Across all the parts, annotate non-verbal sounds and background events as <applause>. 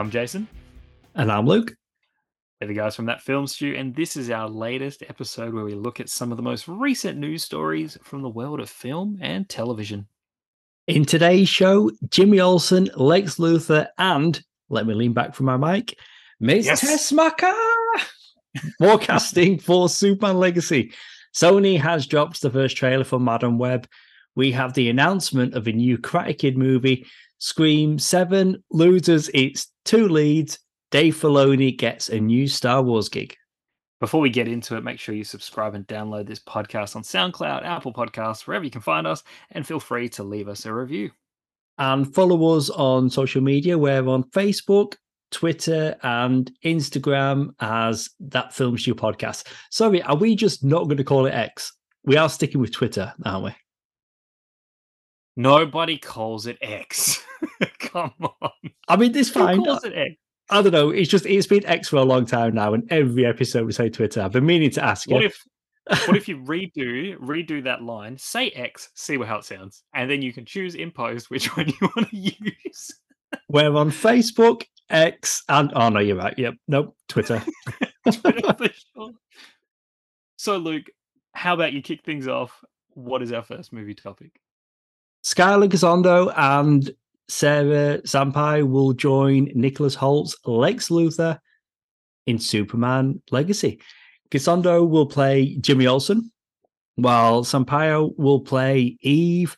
I'm Jason. And I'm Luke. We're the guys from That Film Stew, and this is our latest episode where we look at some of the most recent news stories from the world of film and television. In today's show, Jimmy Olsen, Lex Luthor, and let me lean back from my mic, Miss yes. Teschmacher. More casting for Superman Legacy. Sony has dropped the first trailer for Madame Web. We have the announcement of a new Karate Kid movie. Scream 7 loses its two leads Dave Filoni gets a new Star Wars gig. Before we get into it, make sure you subscribe and download this podcast on SoundCloud, Apple Podcasts, wherever you can find us, and feel free to leave us a review. And follow us on social media. We're on Facebook, Twitter, and Instagram as That Film Stew Podcast. Sorry, are we just not going to call it X? We are sticking with Twitter, aren't we? Nobody calls it X. <laughs> Come on. I mean, this fine. Who calls it X? I don't know. It's just it's been X for a long time now, and every episode we say Twitter. I've been meaning to ask what you. If, <laughs> what if you redo redo that line, say X, see how it sounds, and then you can choose in post which <laughs> one you want to use. We're on Facebook, X, and oh no, you're right. Yep, nope, Twitter. Twitter for sure. So, Luke, how about you kick things off? What is our first movie topic? Skyler Gisondo and Sara Sampaio will join Nicholas Hoult's Lex Luthor in Superman Legacy. Gisondo will play Jimmy Olsen, while Sampaio will play Eve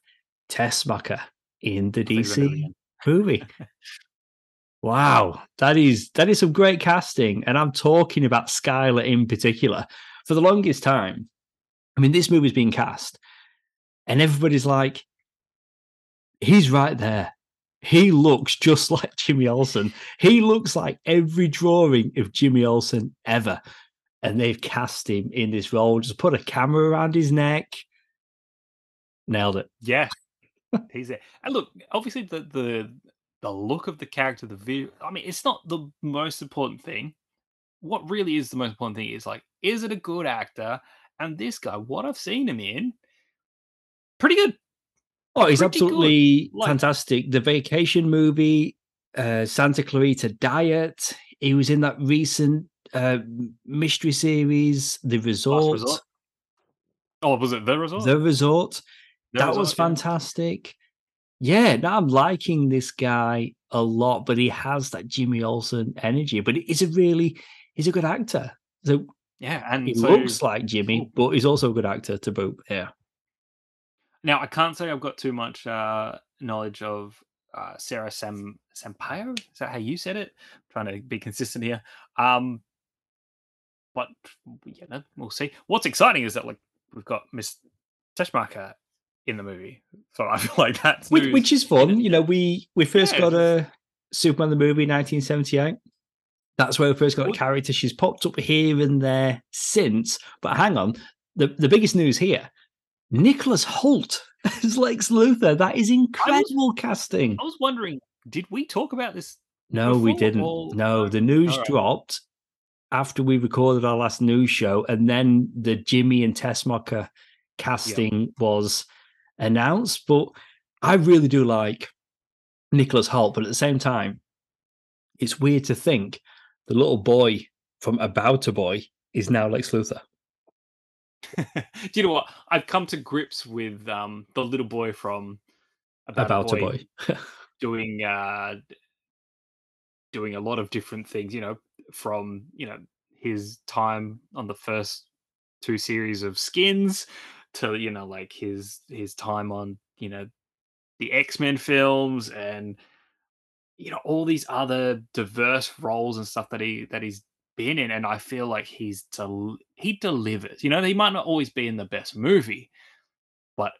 Teschmacher in the DC movie. <laughs> wow, that is that is some great casting, and I'm talking about Skyler in particular. For the longest time, I mean, this movie's been cast, and everybody's like, he's right there. He looks just <laughs> like Jimmy Olsen. He looks like every drawing of Jimmy Olsen ever. And they've cast him in this role, just put a camera around his neck. Nailed it. Yeah. He's it. And look, obviously the the the look of the character, the view. I mean, it's not the most important thing. What really is the most important thing is like, is it a good actor? And this guy, what I've seen him in, pretty good. Oh, he's absolutely like, fantastic. The vacation movie, uh, Santa Clarita Diet. He was in that recent uh, mystery series, The Resort. resort. Oh, was it The Resort? The Resort. The that resort, was fantastic. Yeah. yeah, now I'm liking this guy a lot, but he has that Jimmy Olsen energy. But he's a really, he's a good actor. So yeah, and he so, looks like Jimmy, but he's also a good actor to boot. Yeah. Now, I can't say I've got too much uh, knowledge of uh, Sara Sam Sampaio. Is that how you said it? I'm trying to be consistent here. Um, but you know, we'll see. What's exciting is that like we've got Miss Teschmacher in the movie, so I <laughs> feel like that's which, which, is fun. You know, we we first yeah. got a Superman the movie 1978. That's where we first got a character. She's popped up here and there since. But hang on, the the biggest news here Nicholas Hoult <laughs> as Lex Luthor. That is incredible was, casting. I was wondering, did we talk about this? No, we didn't. Or... No, the news right. dropped after we recorded our last news show, and then the Jimmy and Teschmacher casting yeah. was announced. But I really do like Nicholas Hoult, but at the same time, it's weird to think the little boy from About a Boy is now Lex Luthor. Do <laughs> you know what? I've come to grips with um, the little boy from About, About a Boy, boy. <laughs> doing uh, doing a lot of different things. You know, from you know his time on the first two series of Skins to you know like his his time on you know the X Men films and you know all these other diverse roles and stuff that he that he's been in, and I feel like he's del- he delivers. You know, he might not always be in the best movie, but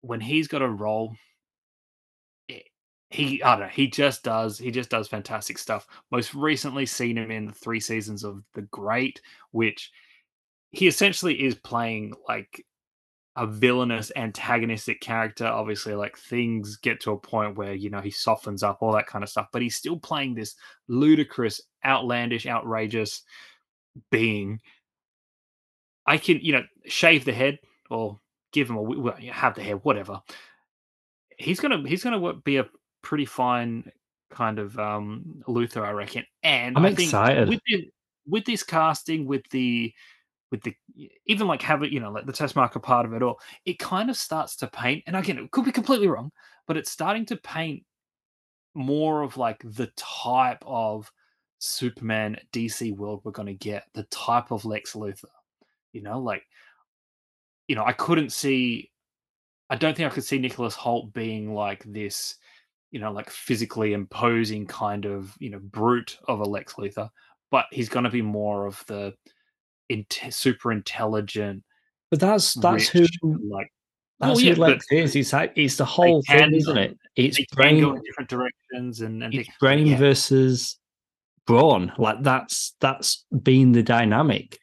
when he's got a role, eh, he I don't know, he just does he just does fantastic stuff. Most recently, seen him in the three seasons of The Great, which he essentially is playing like a villainous antagonistic character obviously like things get to a point where you know he softens up all that kind of stuff but he's still playing this ludicrous outlandish outrageous being i can you know shave the head or give him a well, have the hair whatever he's gonna he's gonna be a pretty fine kind of um Luthor, I reckon. And I'm I think excited. with the, with this casting, with the with the even like have it, you know, like the Teschmacher part of it all, it kind of starts to paint. And again, it could be completely wrong, but it's starting to paint more of like the type of Superman DC world we're going to get, the type of Lex Luthor. You know, like, you know, I couldn't see, I don't think I could see Nicholas Hoult being like this, you know, like physically imposing kind of, you know, brute of a Lex Luthor, but he's going to be more of the inte- super intelligent, But that's that's rich, who like, that's Well, yeah, who Lex is. It's like it's the whole can, thing, isn't it? It's can go brain in different directions and, and it's brain Yeah. versus brawn. Like that's that's been the dynamic.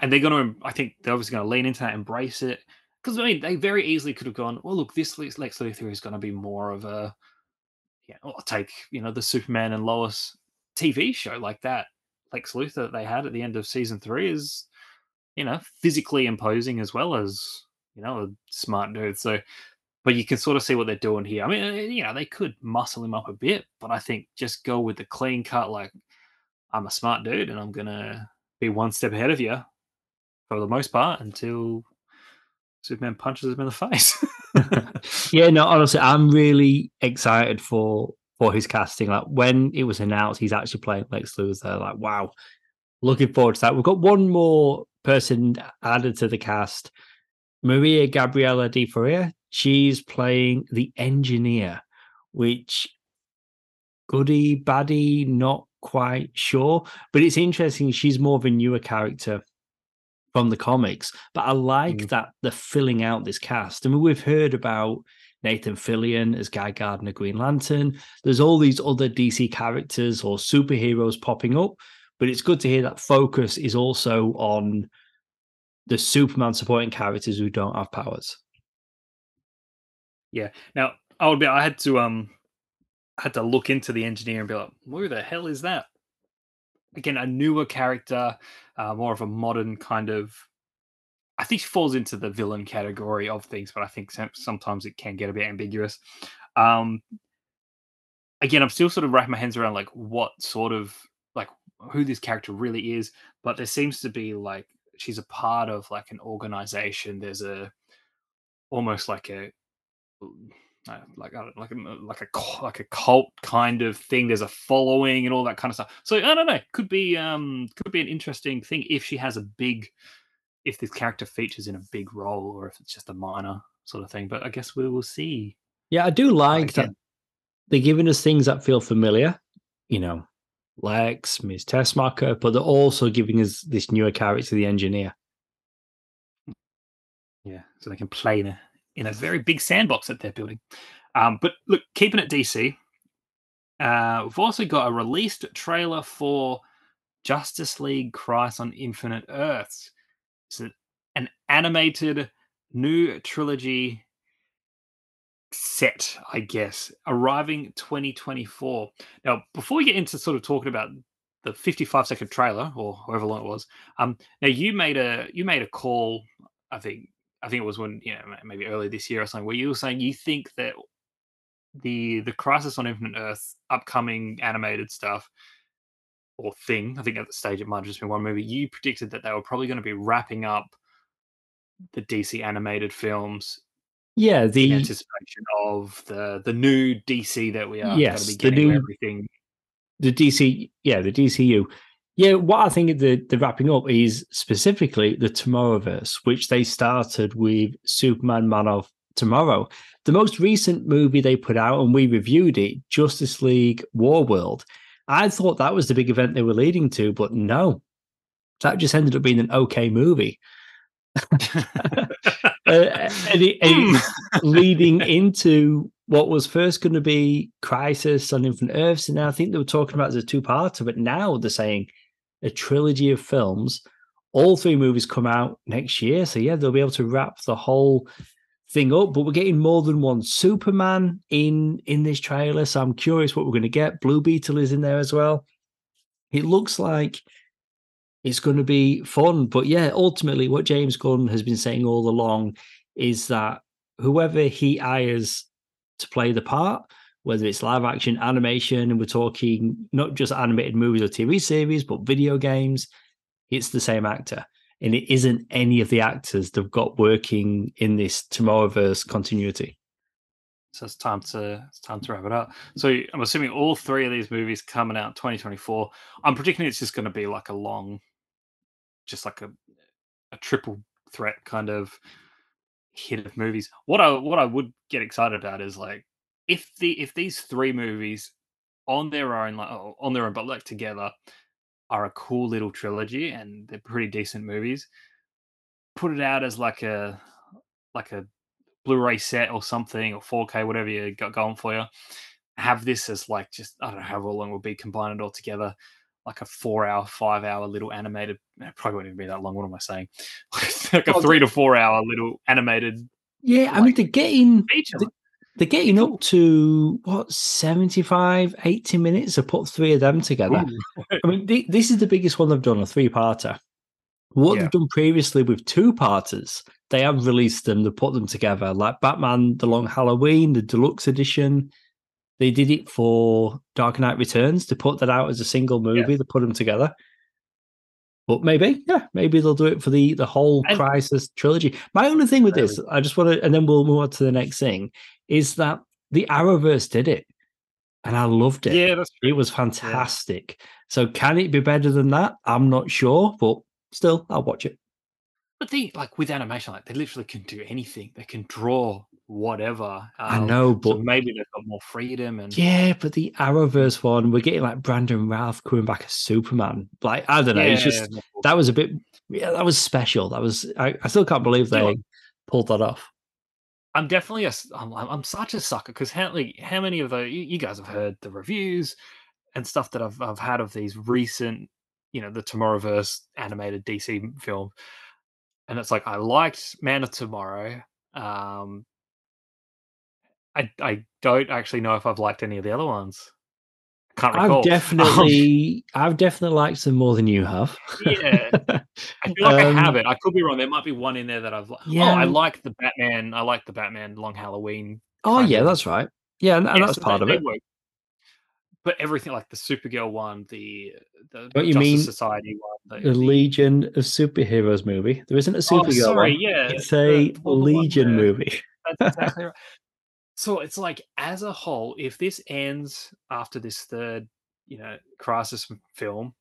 and they're going to i think they're obviously going to lean into that embrace it because i mean they very easily could have gone well look this lex Lex luthor is going to be more of a yeah i'll take you know the superman and lois tv show like that lex luthor that they had at the end of season three is you know physically imposing as well as you know a smart dude so but you can sort of see what they're doing here i mean uh, you know they could muscle him up a bit but i think just go with the clean cut like i'm a smart dude and i'm gonna be one step ahead of you for the most part until Superman punches him in the <laughs> face. <laughs> Yeah, no, honestly, I'm really excited for for his casting. Like when it was announced he's actually playing Lex Luthor, like wow, looking forward to that. We've got one more person added to the cast, Maria Gabriela de Faria. She's playing the engineer, which goody baddie, not quite sure, but it's interesting. She's more of a newer character from the comics, but I like Mm. that they're filling out this cast. I mean, we've heard about Nathan Fillion as Guy Gardner Green Lantern. There's all these other DC characters or superheroes popping up, but it's good to hear that focus is also on the Superman supporting characters who don't have powers. yeah. Now I would be. I had to um, I had to look into the engineer and be like, who the hell is that? Again, a newer character, uh, more of a modern kind of. I think she falls into the villain category of things, but I think sometimes it can get a bit ambiguous. Um, again, I'm still sort of wrapping my hands around like what sort of like who this character really is, but there seems to be like she's a part of like an organization. There's a almost like a uh, like like a like a like a cult kind of thing. There's a following and all that kind of stuff. So I don't know. Could be um could be an interesting thing if she has a big if this character features in a big role or if it's just a minor sort of thing. But I guess we will see. Yeah, I do like that they're giving us things that feel familiar, you know, Lex, Ms. Teschmacher, but they're also giving us this newer character, the engineer. Yeah, so they can play in a in a very big sandbox that they're building. Um, but look, keeping it DC, uh, we've also got a released trailer for Justice League: Crisis on Infinite Earths. It's an animated new trilogy set, I guess, arriving 2024. Now, before we get into sort of talking about the 55 second trailer or however long it was, um, now you made a you made a call. I think I think it was when you know maybe earlier this year or something, where you were saying you think that the the Crisis on Infinite Earth upcoming animated stuff or thing, I think at the stage it might have just been one movie. You predicted that they were probably going to be wrapping up the DC animated films Yeah, in the anticipation of the the new DC that we are Yes, going the to be getting. where new- everything. the DC, yeah, the DCU. Yeah, what I think the the wrapping up is specifically the Tomorrowverse, which they started with Superman Man of Tomorrow. The most recent movie they put out, and we reviewed it, Justice League Warworld. I thought that was the big event they were leading to, but no, that just ended up being an okay movie. <laughs> <laughs> Uh, and it- and it- <laughs> leading into what was first going to be Crisis on Infinite Earths, and now I think they were talking about as a two-parter, but now they're saying a trilogy of films. All three movies come out next year, so yeah, they'll be able to wrap the whole thing up. But we're getting more than one Superman in in this trailer, so I'm curious what we're going to get. Blue Beetle is in there as well. It looks like it's going to be fun, but yeah, ultimately, what James Gunn has been saying all along is that whoever he hires to play the part whether it's live action, animation, and we're talking not just animated movies or TV series, but video games, it's the same actor. And it isn't any of the actors that have got working in this Tomorrowverse continuity. So it's time to it's time to wrap it up. So I'm assuming all three of these movies coming out 2024. I'm predicting it's just going to be like a long, just like a a triple threat kind of hit of movies. What I what I would get excited about is like if the if these three movies on their own like on their own but like together are a cool little trilogy and they're pretty decent movies. Put it out as like a like a Blu-ray set or something or 4K, whatever you got going for you. Have this as like just I don't know how long it will be combined all together, like a four-hour, five-hour little animated. Eh, probably won't even be that long. What am I saying? <laughs> like a three to four-hour little animated. Yeah, like, I mean to get in. they're, they're getting up to what 75, 80 minutes to put three of them together. I mean, th- this is the biggest one they've done, a three-parter. What yeah. they've done previously with two-parters they have released them to put them together, like Batman: The Long Halloween, the deluxe edition. They did it for Dark Knight Returns to put that out as a single movie. Yeah. To put them together. But maybe, yeah, maybe they'll do it for the the whole and, Crisis trilogy. My only thing with this, I just want to, and then we'll move on to the next thing, is that the Arrowverse did it, and I loved it. Yeah, that's it was fantastic. Yeah. So, can it be better than that? I'm not sure, but still, I'll watch it. But they like with animation, like they literally can do anything. They can draw whatever. Um, I know, but so maybe they've got more freedom and yeah. But the Arrowverse one, we're getting like Brandon Routh coming back as Superman. Like I don't know, yeah, it's just that was a bit. Yeah, that was special. That was. I, I still can't believe they pulled that off. I'm definitely a. I'm, I'm such a sucker because how like, how many of the you, guys have heard the reviews and stuff that I've I've had of these recent, you know, the Tomorrowverse animated DC film and it's like I liked Man of Tomorrow. Um, I I don't actually know if I've liked any of the other ones. Can't recall. I've definitely I've definitely liked them more than you have. yeah, <laughs> I feel like um, I have it. I could be wrong. There might be one in there that I've. Yeah. Oh, I like the Batman. I like the Batman Long Halloween. Oh yeah, of. that's right. Yeah, and, and yeah, that's so part they, of it. Work but everything like the Supergirl one, the the what you Justice mean Society one, the, the, Legion of Superheroes movie. There isn't a oh, Supergirl oh, sorry, one. Yeah, it's a the, Legion movie. That's exactly right. So it's like as a whole, if this ends after this third, you know, crisis film,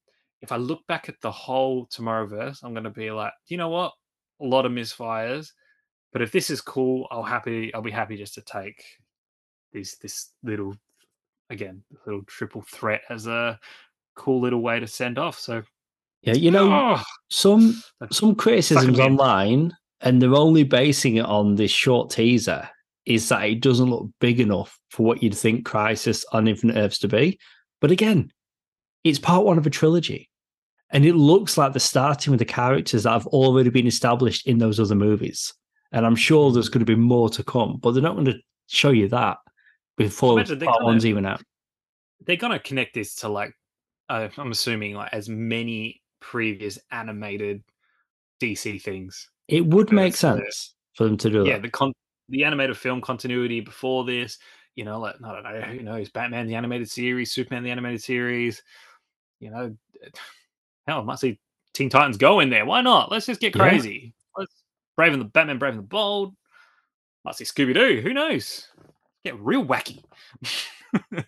if I look back at the whole Tomorrowverse, I'm going to be like, you know what, a lot of misfires, but if this is cool, I'll happy, I'll be happy just to take this this little again, little triple threat as a cool little way to send off. So yeah, you know, oh, some some criticisms online, and they're only basing it on this short teaser, is that it doesn't look big enough for what you'd think Crisis on Infinite Earths to be. But again, it's part one of a trilogy. And it looks like they're starting with the characters that have already been established in those other movies. And I'm sure there's going to be more to come, but they're not going to show you that before part gonna, one's even out. They're gonna connect this to like uh, I'm assuming like as many previous animated DC things. It would make sense for them to do yeah, that. the con- the animated film continuity before this, you know, like I don't know, who knows, Batman the animated series, Superman the animated series, you know, <sighs> hell, I might see Teen Titans go in there. Why not? Let's just get crazy. Yeah. Let's Brave and the Batman, Brave and the Bold. Might see Scooby Doo. Who knows? get real wacky. <laughs>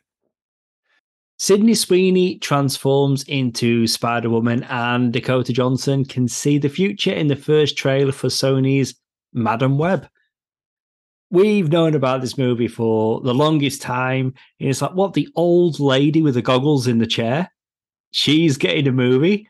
Sydney Sweeney transforms into Spider Woman, and Dakota Johnson can see the future in the first trailer for Sony's Madame Web. We've known about this movie for the longest time. And it's like, what, the old lady with the goggles in the chair? She's getting a movie.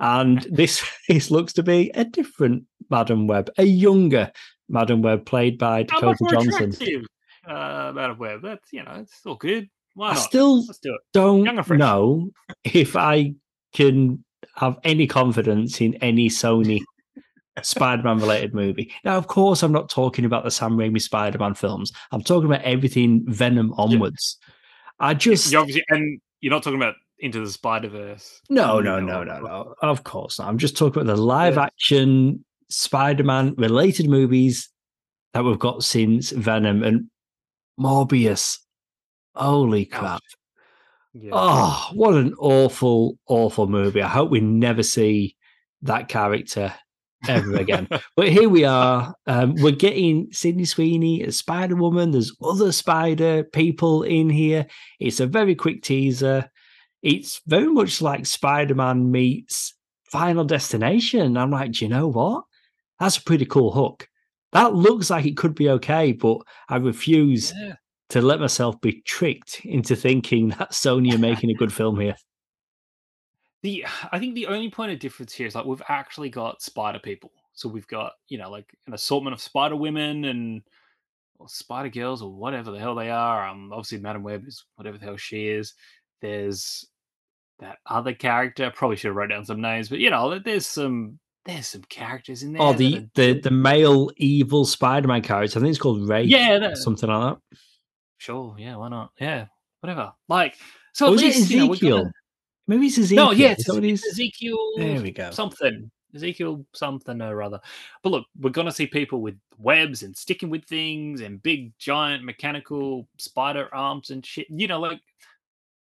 And <laughs> this, this looks to be a different Madame Web, a younger Madame Web, played by Dakota Johnson. Uh, Madame Web. That's you know, it's still good. Why I not? still do don't know if I can have any confidence in any Sony Spider-Man related movie. Now, of course, I'm not talking about the Sam Raimi Spider-Man films. I'm talking about everything Venom onwards. Yeah. I just you obviously and you're not talking about into the Spider Verse. No, no, no, no, no. Of course not. I'm just talking about the live yeah. action Spider-Man related movies that we've got since Venom. And Morbius. Holy crap. Yeah. Oh, what an awful, awful movie. I hope we never see that character ever again. but here we are. Um, we're getting Sydney Sweeney as Spider Woman. There's other Spider people in here. It's a very quick teaser. It's very much like Spider Man meets Final Destination. I'm like, do you know what? That's a pretty cool hook. That looks like it could be okay, but I refuse yeah. to let myself be tricked into thinking that Sony are making a good film here. The I think the only point of difference here is like we've actually got spider people. So we've got, you know, like an assortment of spider women and or spider girls or whatever the hell they are. Um obviously Madame Web is whatever the hell she is. There's that other character. Probably should have wrote down some names, but you know, there's some there's some characters in there. Oh, the the, the male evil Spider-Man character. I think it's called Ray. Yeah, that, something like that. Sure. Yeah. Why not? Yeah. Whatever. Like so. Oh, at least, Ezekiel? You know. Maybe it's Ezekiel. No, yeah, it's, it's Ezekiel. There we go. Something. Ezekiel something or other. But look, we're gonna see people with webs and sticking with things and big giant mechanical spider arms and shit. You know, like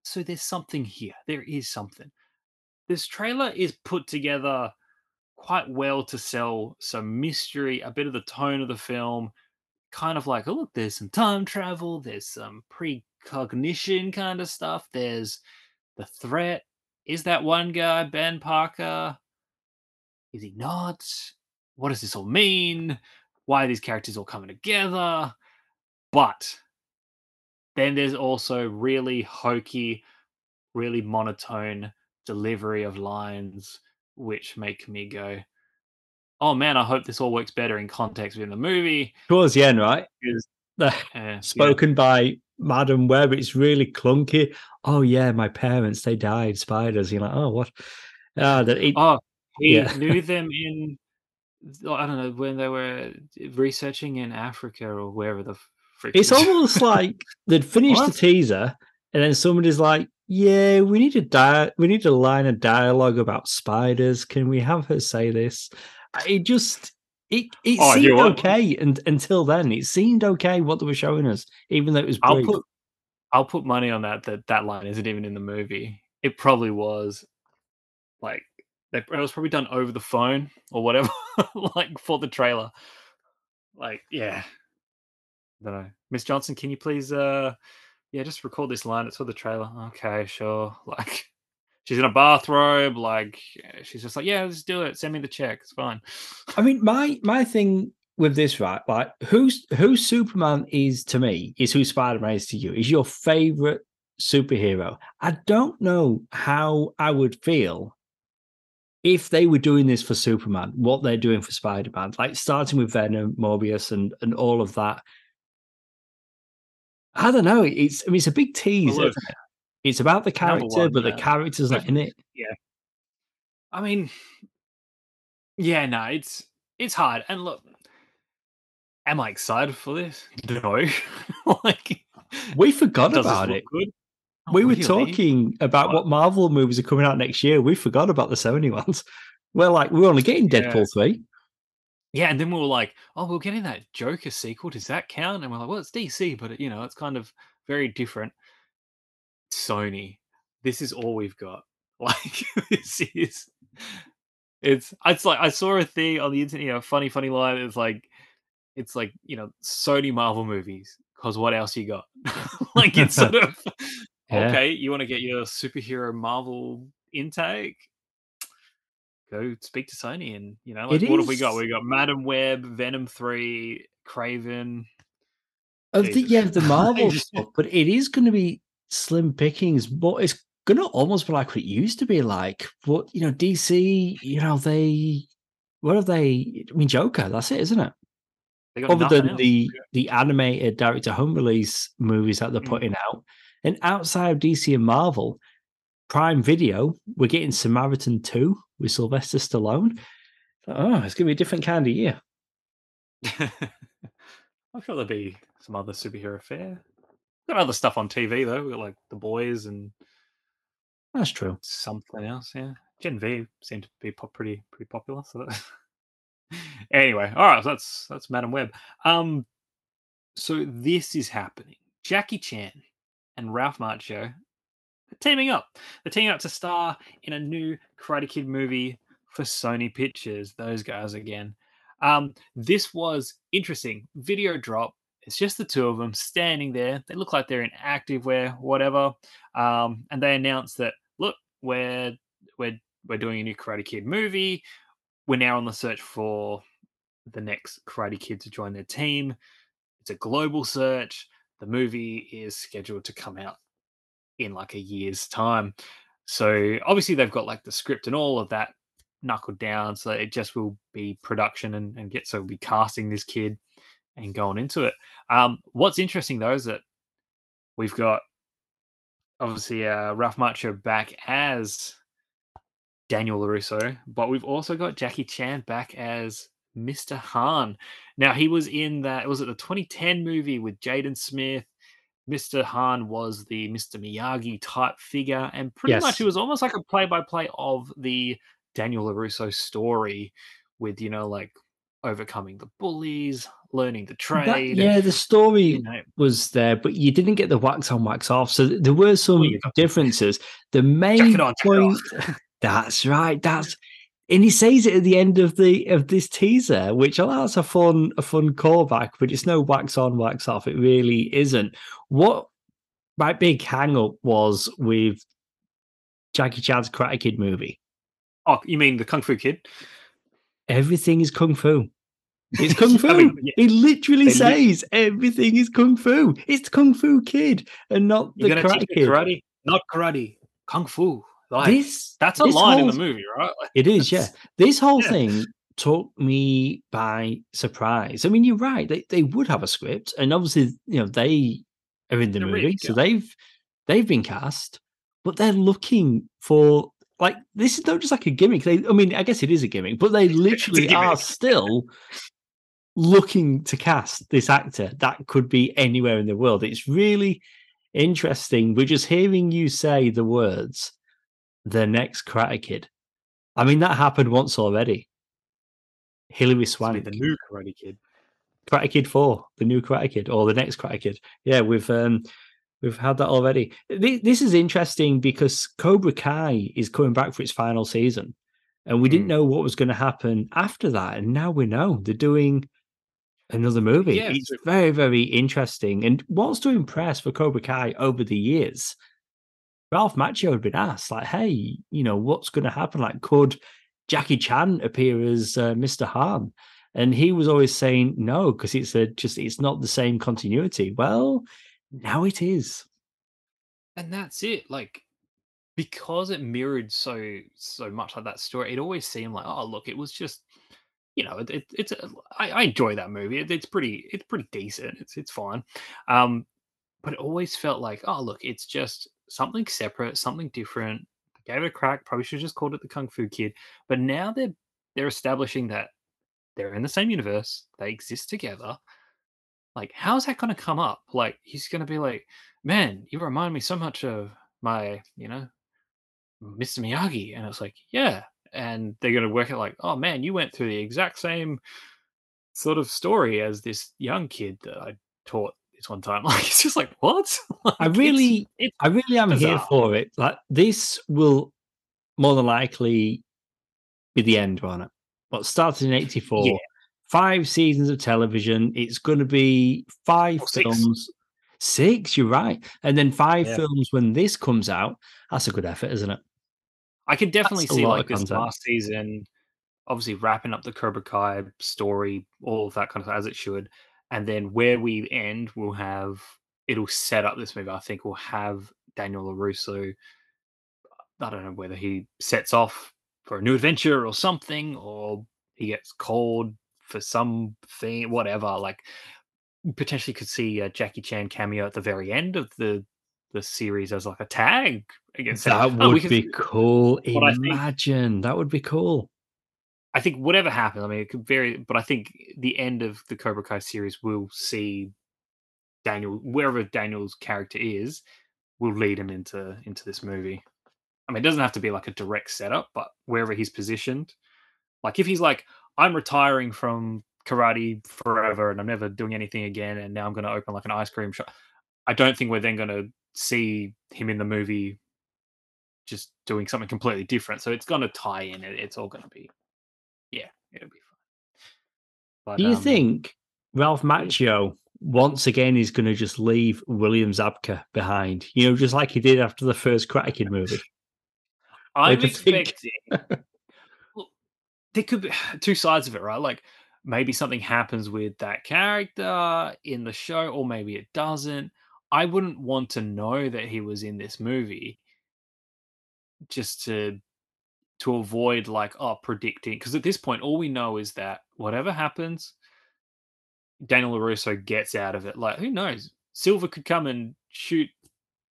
so there's something here. There is something. This trailer is put together quite well to sell some mystery, a bit of the tone of the film, kind of like, oh, look, there's some time travel, there's some precognition kind of stuff, there's the threat. Is that one guy, Ben Parker? Is he not? What does this all mean? Why are these characters all coming together? But then there's also really hokey, really monotone delivery of lines which make me go, "Oh man, I hope this all works better in context within the movie." Towards the end, right? Is uh, <laughs> spoken yeah. by Madame Web. It's really clunky. Oh yeah, my parents they died spiders. You're like, oh what? Uh, that it, oh, he yeah. <laughs> knew them in. I don't know when they were researching in Africa or wherever the. It's almost like <laughs> they'd finished the teaser, and then somebody's like, yeah, we need a di- we need a line of dialogue about spiders. Can we have her say this? It just it it oh, seemed okay and until then. It seemed okay what they were showing us, even though it was brief. I'll put I'll put money on that that that line isn't even in the movie. It probably was like it was probably done over the phone or whatever, <laughs> like for the trailer. Like, yeah. I don't know. Miss Johnson, can you please uh yeah, just record this line. It's for the trailer. Okay, sure. <laughs> Like, she's in a bathrobe. Like, she's just like, yeah, let's do it. Send me the check. It's fine. I mean, my my thing with this, right? Like, who's who Superman is to me is who Spider Man is to you. Is your favorite superhero? I don't know how I would feel if they were doing this for Superman. What they're doing for Spider Man, like starting with Venom, Morbius, and and all of that I don't know. It's I mean, it's a big tease. Well, look? It's about the character, one, but yeah. the character's not in it. Yeah. I mean, yeah, no, it's it's hard. And look, am I excited for this? No. <laughs> like we forgot about it. Oh, we were really? talking about what? what Marvel movies are coming out next year. We forgot about the Sony <laughs> ones. We're like, we're only getting Deadpool yeah. 3. Yeah, and then we were like, "Oh, we're getting that Joker sequel. Does that count?" And we're like, "Well, it's DC, but you know, it's kind of very different." Sony, this is all we've got. <laughs> Like, this is it's it's like I saw a thing on the internet, you know, funny, funny line. It's like it's like you know, Sony Marvel movies. Cause what else you got? <laughs> like it's sort <laughs> of yeah. okay. You want to get your superhero Marvel intake? go speak to Sony and you know like, what have we got? We got Madame Web, Venom Three, Kraven. Of the, yeah, the Marvel stuff, but it is going to be slim pickings. But it's going to almost be like what it used to be like. What you know, DC, you know, they what have they? I mean, Joker. That's it, isn't it? Other than else. the the animated direct to home release movies that they're mm. putting out, and outside of DC and Marvel, Prime Video, we're getting Samaritan 2 with Sylvester Stallone. Oh, it's going to be a different kind of year. <laughs> I'm sure there'll be some other superhero fare. Got other stuff on TV though. We got like The Boys and that's true. Something else, yeah. Gen V seemed to be pop- pretty pretty popular. So <laughs> anyway, all right. So that's that's Madame Web. Um, so this is happening. Jackie Chan and Ralph Macchio teaming up. They're teaming up to star in a new Karate Kid movie for Sony Pictures. Those guys again. Um, this was interesting. Video drop. It's just the two of them standing there. They look like they're in active wear, whatever. Um, and they announce that look, we're we're we're doing a new Karate Kid movie. We're now on the search for the next Karate Kid to join their team. It's a global search. The movie is scheduled to come out in like a year's time. So obviously they've got like the script and all of that knuckled down. So it just will be production and, and get so we'll be casting this kid and going into it. Um, what's interesting though is that we've got obviously uh, Ralph Macchio back as Daniel LaRusso, but we've also got Jackie Chan back as Mr. Han. Now he was in that was it the 2010 movie with Jaden Smith. Mr. Han was the Mr. Miyagi type figure, and pretty yes. much it was almost like a play-by-play of the Daniel LaRusso story, with you know like overcoming the bullies, learning the trade. That, yeah, the story you know. was there, but you didn't get the wax on, wax off. So there were some differences. The main on, point. <laughs> that's right. That's and he says it at the end of the of this teaser, which allows a fun a fun callback, but it's no wax on, wax off. It really isn't. What my big hang up was with Jackie Chan's Karate Kid movie. Oh, you mean the Kung Fu Kid? Everything is kung fu. It's kung <laughs> fu. I mean, yeah. He literally they says li- everything is kung fu. It's Kung Fu Kid and not the Karate Kid. Karate, not karate, kung fu. Like, this that's a this line whole, in the movie, right? It is, yeah. This whole yeah. thing took me by surprise. I mean, you're right. They they would have a script, and obviously, you know, they are in the they're movie, so they've they've been cast, but they're looking for like this is not just like a gimmick. They, I mean, I guess it is a gimmick, but they <laughs> literally are still looking to cast this actor that could be anywhere in the world. It's really interesting. We're just hearing you say the words the next Karate Kid. I mean, that happened once already. Hilary Swank. The new Karate Kid. Karate Kid 4, the new Karate Kid, or the next Karate Kid. Yeah, we've um we've had that already. This is interesting because Cobra Kai is coming back for its final season. And we mm. didn't hmm. know what was going to happen after that. And now we know they're doing another movie. Yeah, it's very, very interesting. And what's to impress for Cobra Kai over the years Ralph Macchio had been asked, like, hey, you know, what's going to happen? Like, could Jackie Chan appear as uh, Mr. Han? And he was always saying no, because it's a, just it's not the same continuity. Well, now it is. And that's it. Like, because it mirrored so so much like that story, it always seemed like, oh, look, it was just, you know, it, it, it's. A, I, I enjoy that movie. It, it's pretty. It's pretty decent. It's it's fine. Um, but it always felt like, oh, look, it's just something separate, something different. Gave it a crack. Probably should have just called it the Kung Fu Kid. But now they're they're establishing that they're in the same universe. They exist together. Like, how's that going to come up? Like, he's going to be like, man, you remind me so much of my, you know, Mr. Miyagi. And it's like, yeah. And they're going to work it like, oh man, you went through the exact same sort of story as this young kid that I taught this one time. <laughs> Like it's just like what? <laughs> like, I really, it's, it's I really am bizarre. here for it. Like this will more than likely be the end, on it? What started in '84, yeah. five seasons of television. It's going to be five oh, films. Six. six. you're right, and then five yeah. films when this comes out. That's a good effort, isn't it? I could definitely That's see like this last season, obviously wrapping up the Cobra Kai story, all of that kind of stuff, as it should, and then where we end, we'll have it'll set up this movie. I think we'll have Daniel LaRusso. I don't know whether he sets off for a new adventure or something, or he gets called for something, whatever. Like potentially could see a Jackie Chan cameo at the very end of the the series as like a tag against that oh, him. would oh, be cool. Imagine think, that would be cool. I think whatever happens, I mean, it could vary, but I think the end of the Cobra Kai series will see Daniel, wherever Daniel's character is, will lead him into into this movie. I mean, it doesn't have to be like a direct setup, but wherever he's positioned, like if he's like, I'm retiring from karate forever and I'm never doing anything again, and now I'm going to open like an ice cream shop. I don't think we're then going to see him in the movie just doing something completely different. So it's going to tie in. It's all going to be, yeah, it'll be fun. But, Do you um, think Ralph Macchio once again is going to just leave William Zabka behind? You know, just like he did after the first Karate Kid movie. <laughs> I'm expecting. well, there could be <sighs> two sides of it, right? Like maybe something happens with that character in the show, or maybe it doesn't. I wouldn't want to know that he was in this movie just to to avoid like oh predicting because at this point all we know is that whatever happens daniel larusso gets out of it. Like who knows? Silver could come and shoot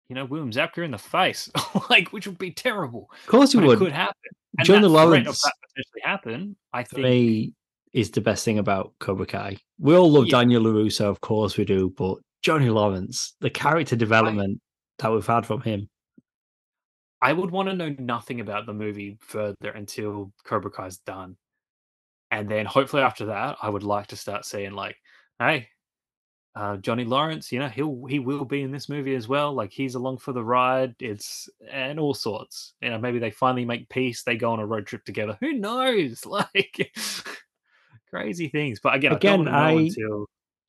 you know william zabka in the face <laughs> like which would be terrible of course he would it could happen. And johnny lawrence potentially happen i think me is the best thing about cobra kai. We all love yeah. daniel larusso of course we do but johnny lawrence the character development I, that we've had from him I would want to know nothing about the movie further until Cobra Kai's done. And then hopefully after that, I would like to start seeing like, hey, uh, Johnny Lawrence, you know, he'll he will be in this movie as well. Like he's along for the ride. It's and all sorts. You know, maybe they finally make peace. They go on a road trip together. Who knows? <laughs> Like <laughs> crazy things. But again, again, I, I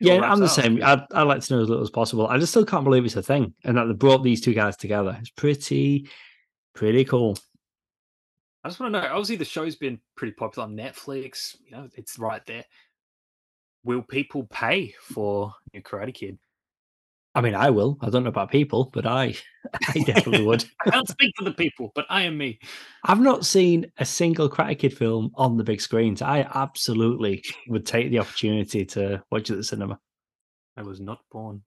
yeah, I'm the same. I'd, I'd like to know as little as possible. I just still can't believe it's a thing and that they brought these two guys together. It's pretty Pretty cool. I just want to know. Obviously, the show's been pretty popular on Netflix. You know, it's right there. Will people pay for New Karate Kid? I mean, I will. I don't know about people, but I, <laughs> I definitely would. <laughs> I can't speak for the people, but I am me. I've not seen a single Karate Kid film on the big screens. I absolutely would take the opportunity to watch it at the cinema. I was not born.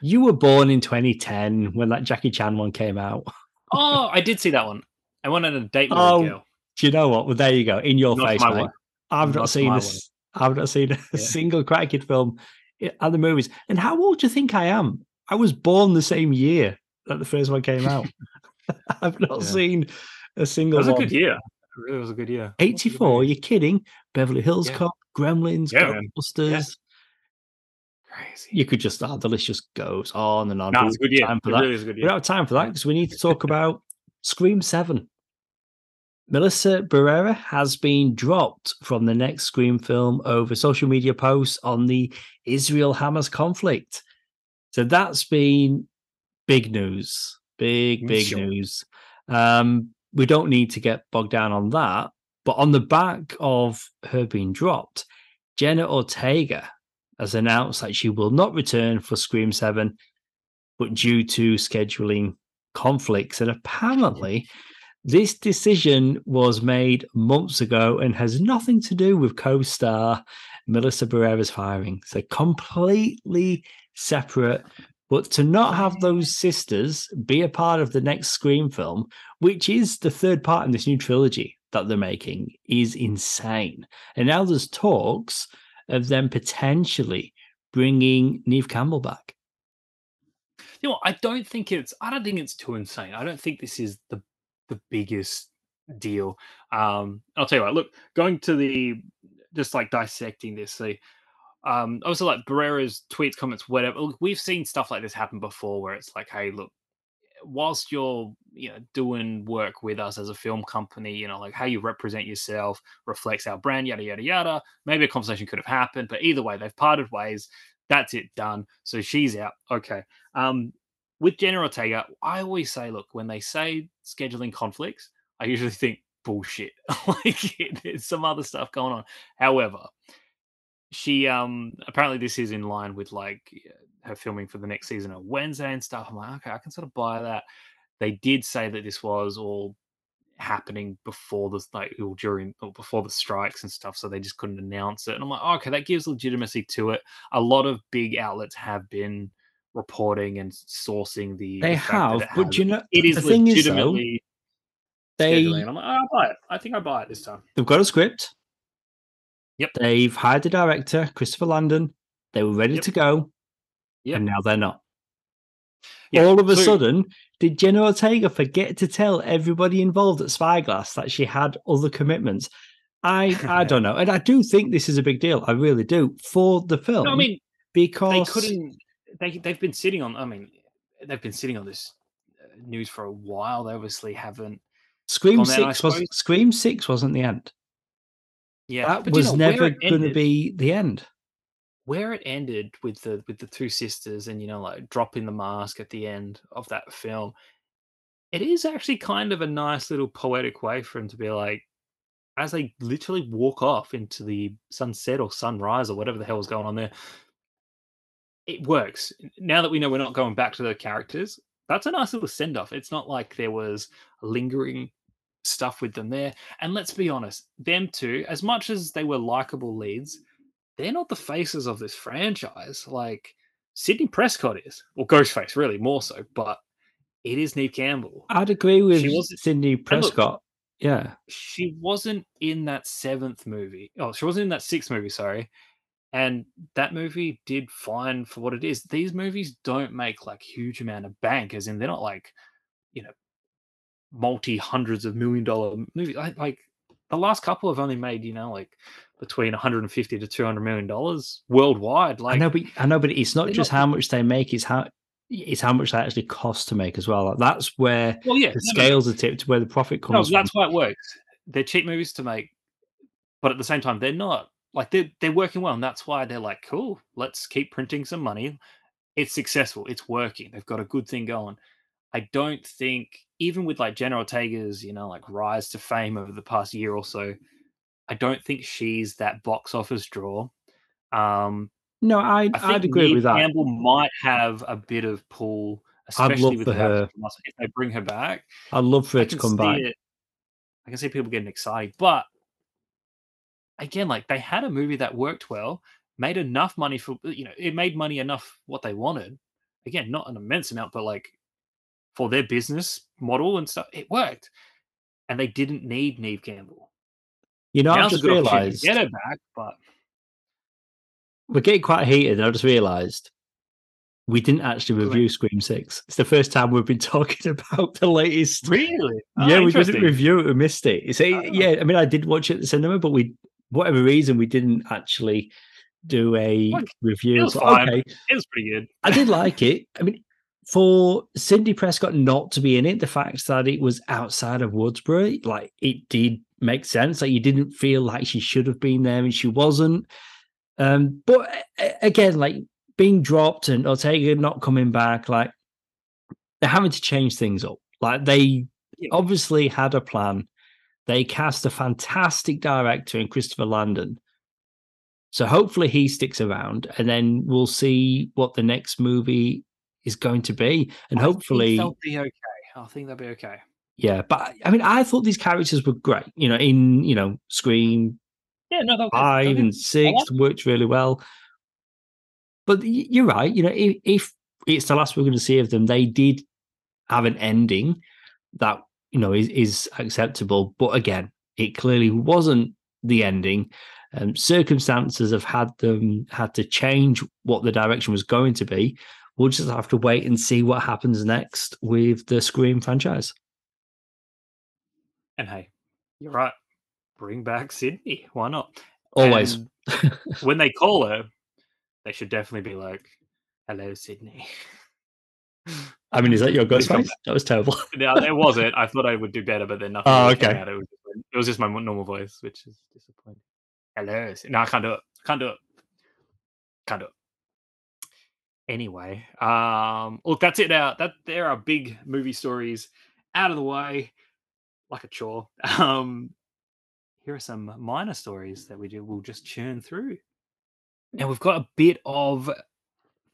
You were born in 2010 when that Jackie Chan one came out. <laughs> oh, I did see that one. I went on a date with oh, a girl. Do you know what? Well, there you go. In your not face, mate. I've not, not seen this. I've not seen a yeah. single Karate Kid film at the movies. And how old do you think I am? I was born the same year that the first one came out. <laughs> <laughs> I've not yeah. seen a single. It was one. a good year. It really was a good year. 84. You're kidding? Beverly Hills yeah. Cop, Gremlins, yeah, Ghostbusters crazy. You could just, oh, the list just goes on and on. No, it's good year. Time for that. Really good year. We don't have time for that because we need to talk <laughs> about Scream 7. Melissa Barrera has been dropped from the next Scream film over social media posts on the Israel Hamas conflict. So that's been big news. Big, big sure. news. Um, we don't need to get bogged down on that. But on the back of her being dropped, Jenna Ortega has announced that she will not return for Scream 7, but due to scheduling conflicts. And apparently, this decision was made months ago and has nothing to do with co star Melissa Barrera's firing. So, completely separate. But to not have those sisters be a part of the next Scream film, which is the third part in this new trilogy that they're making, is insane. And now there's talks of them potentially bringing Neve Campbell back? You know, I don't think it's. I don't think it's too insane. I don't think this is the the biggest deal. Um, I'll tell you what. Look, going to the just like dissecting this. So um, also like Barrera's tweets, comments, whatever. We've seen stuff like this happen before, where it's like, hey, look, whilst you're you know doing work with us as a film company you know like how you represent yourself reflects our brand yada yada yada maybe a conversation could have happened but either way they've parted ways that's it done so she's out okay um with Jenna Ortega, I always say, look, when they say scheduling conflicts, I usually <laughs> think bullshit. <laughs> like there's some other stuff going on. However, she um apparently this is in line with like her filming for the next season of Wednesday and stuff. I'm like, okay, I can sort of buy that. They did say that this was all happening before the like or during or before the strikes and stuff, so they just couldn't announce it. And I'm like, oh, okay, that gives legitimacy to it. A lot of big outlets have been reporting and sourcing the. They the have, but you know, it is legitimately. Is, though, they, I'm like, oh, I'll buy it. I think I buy it this time. They've got a script. Yep. They've hired the director, Christopher Landon. They were ready yep. to go. Yep. And now they're not. Yeah. All of a so, sudden, did Jenna Ortega forget to tell everybody involved at Spyglass that she had other commitments? I <laughs> I don't know, and I do think this is a big deal. I really do for the film. No, I mean, because they couldn't they they've been sitting on. I mean, they've been sitting on this uh, news for a while. They obviously haven't. Scream Six was. Scream Six wasn't the end. Yeah, That but you was know, never going to be the end. where it ended with the with the two sisters and you know like dropping the mask at the end of that film it is actually kind of a nice little poetic way for him to be like as they literally walk off into the sunset or sunrise or whatever the hell is going on there it works now that we know we're not going back to the characters that's a nice little send off it's not like there was a lingering stuff with them there and let's be honest them two as much as they were likable leads they're not the faces of this franchise. Like Sidney Prescott is, or Ghostface, really more so. But it is Neve Campbell. I'd agree with She was- Sidney Prescott. yeah, She wasn't in that seventh movie. Oh, she wasn't in that sixth movie. Sorry. And that movie did fine for what it is. These movies don't make like huge amount of bank, as in they're not like, you know, multi hundreds of million dollar movies. Like, like the last couple have only made, you know, like between 150 to 200 million dollars worldwide. Like, I know, but I know, but it's not just not- how much they make; it's how it's how much they actually cost to make as well. Like, that's where well, yeah, the no, no, scales are tipped, where the profit No, comes that's from. why it works. They're cheap movies to make, but at the same time, they're not like they're they're working well, and that's why they're like, cool. Let's keep printing some money. It's successful. It's working. They've got a good thing going. I don't think even with like Jenna Ortega's, you know, like rise to fame over the past year or so, I don't think she's that box office draw. Um, No, I I think I'd agree Neve with that. Campbell might have a bit of pull, especially with for her. if they bring her back. I'd love for her to come back. it. I can see people getting excited, but again, like they had a movie that worked well, made enough money for you know, it made money enough what they wanted. Again, not an immense amount, but like for their business model and stuff, it worked. And they didn't need Neve Campbell. You know, Now's a just realised to get her back, but we're getting quite heated, and I just realised we didn't actually review Scream Six. It's the first time we've been <laughs> talking about the latest. really, Ah, yeah, we didn't review it. We missed it. It's, Ah. yeah, I mean, I did watch it at the cinema, but we, whatever reason, we didn't actually do a Look, review. was But fine. okay, It was pretty good. I did like it. I mean, for Sidney Prescott not to be in it, the fact that it was outside of Woodsboro, like it did make sense. Like you didn't feel like she should have been there and she wasn't. Um, but again, like being dropped and Ortega not coming back, like they're having to change things up. Like they obviously had a plan. They cast a fantastic director in Christopher Landon. So hopefully he sticks around and then we'll see what the next movie is going to be. And I hopefully, they'll be okay. I think they'll be okay. yeah. But I mean, I thought these characters were great. You know, in, you know, Scream Yeah, no, they'll, five they'll and six worked really well. But you're right. You know, if, if it's the last we're going to see of them, they did have an ending that you know is, is acceptable. But again, it clearly wasn't the ending. Um, circumstances have had them had to change what the direction was going to be. We'll just have to wait and see what happens next with the Scream franchise. And hey, you're right. Bring back Sidney. Why not? Always. <laughs> When they call her, they should definitely be like, "Hello, Sidney." I mean, is that your come Ghostface? That was terrible. no, it <laughs> wasn't. I thought I would do better, but then nothing. Oh, okay. It was, just, my- it was just my normal voice, which is disappointing. Hello. No, I can't do it. Can't do it. Can't do it. Anyway, um, look, that's it. Now that there are big movie stories out of the way, like a chore. <laughs> Um, here are some minor stories that we do. We'll just churn through. Now we've got a bit of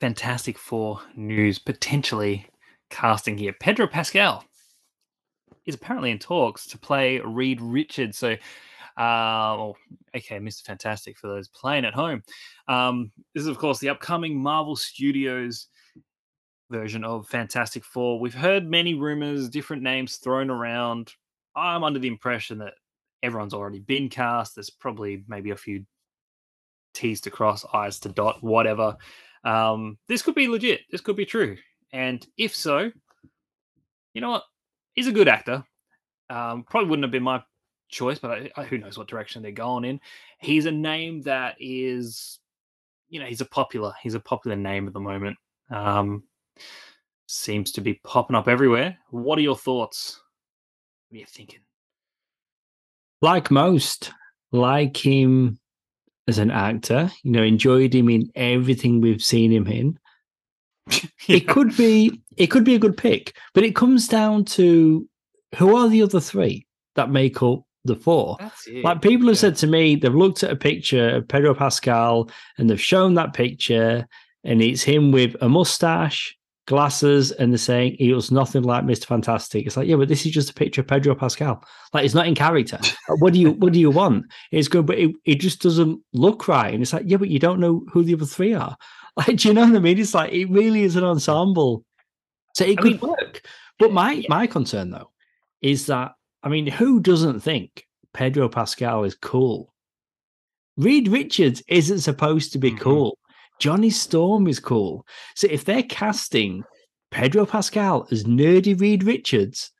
Fantastic Four news potentially casting here. Pedro Pascal is apparently in talks to play Reed Richards. So, uh, oh, okay, Mr. Fantastic for those playing at home. Um, this is, of course, the upcoming Marvel Studios version of Fantastic Four. We've heard many rumors, different names thrown around. I'm under the impression that everyone's already been cast. There's probably maybe a few T's to cross, I's to dot, whatever. Um, this could be legit. This could be true. And if so, you know what? He's a good actor. Um, probably wouldn't have been my choice, but who knows what direction they're going in. He's a name that is, you know, he's a popular. He's a popular name at the moment. Um, seems to be popping up everywhere. What are your thoughts? What are you thinking? Like most, like him as an actor, you know, enjoyed him in everything we've seen him in. <laughs> Yeah. It could be it could be a good pick, but it comes down to who are the other three that make up the four. Like people have yeah. said to me, they've looked at a picture of Pedro Pascal and they've shown that picture, and it's him with a mustache, glasses, and they're saying he looks nothing like Mr. Fantastic. It's like, yeah, but this is just a picture of Pedro Pascal. Like it's not in character. <laughs> What do you what do you want? It's good, but it, it just doesn't look right. And it's like, yeah, but you don't know who the other three are. <laughs> Like, do you know what I mean? It's like it really is an ensemble. So it I could mean, work. But my yeah. my concern though is that I mean, who doesn't think Pedro Pascal is cool? Reed Richards isn't supposed to be Mhm. cool. Johnny Storm is cool. So if they're casting Pedro Pascal as nerdy Reed Richards,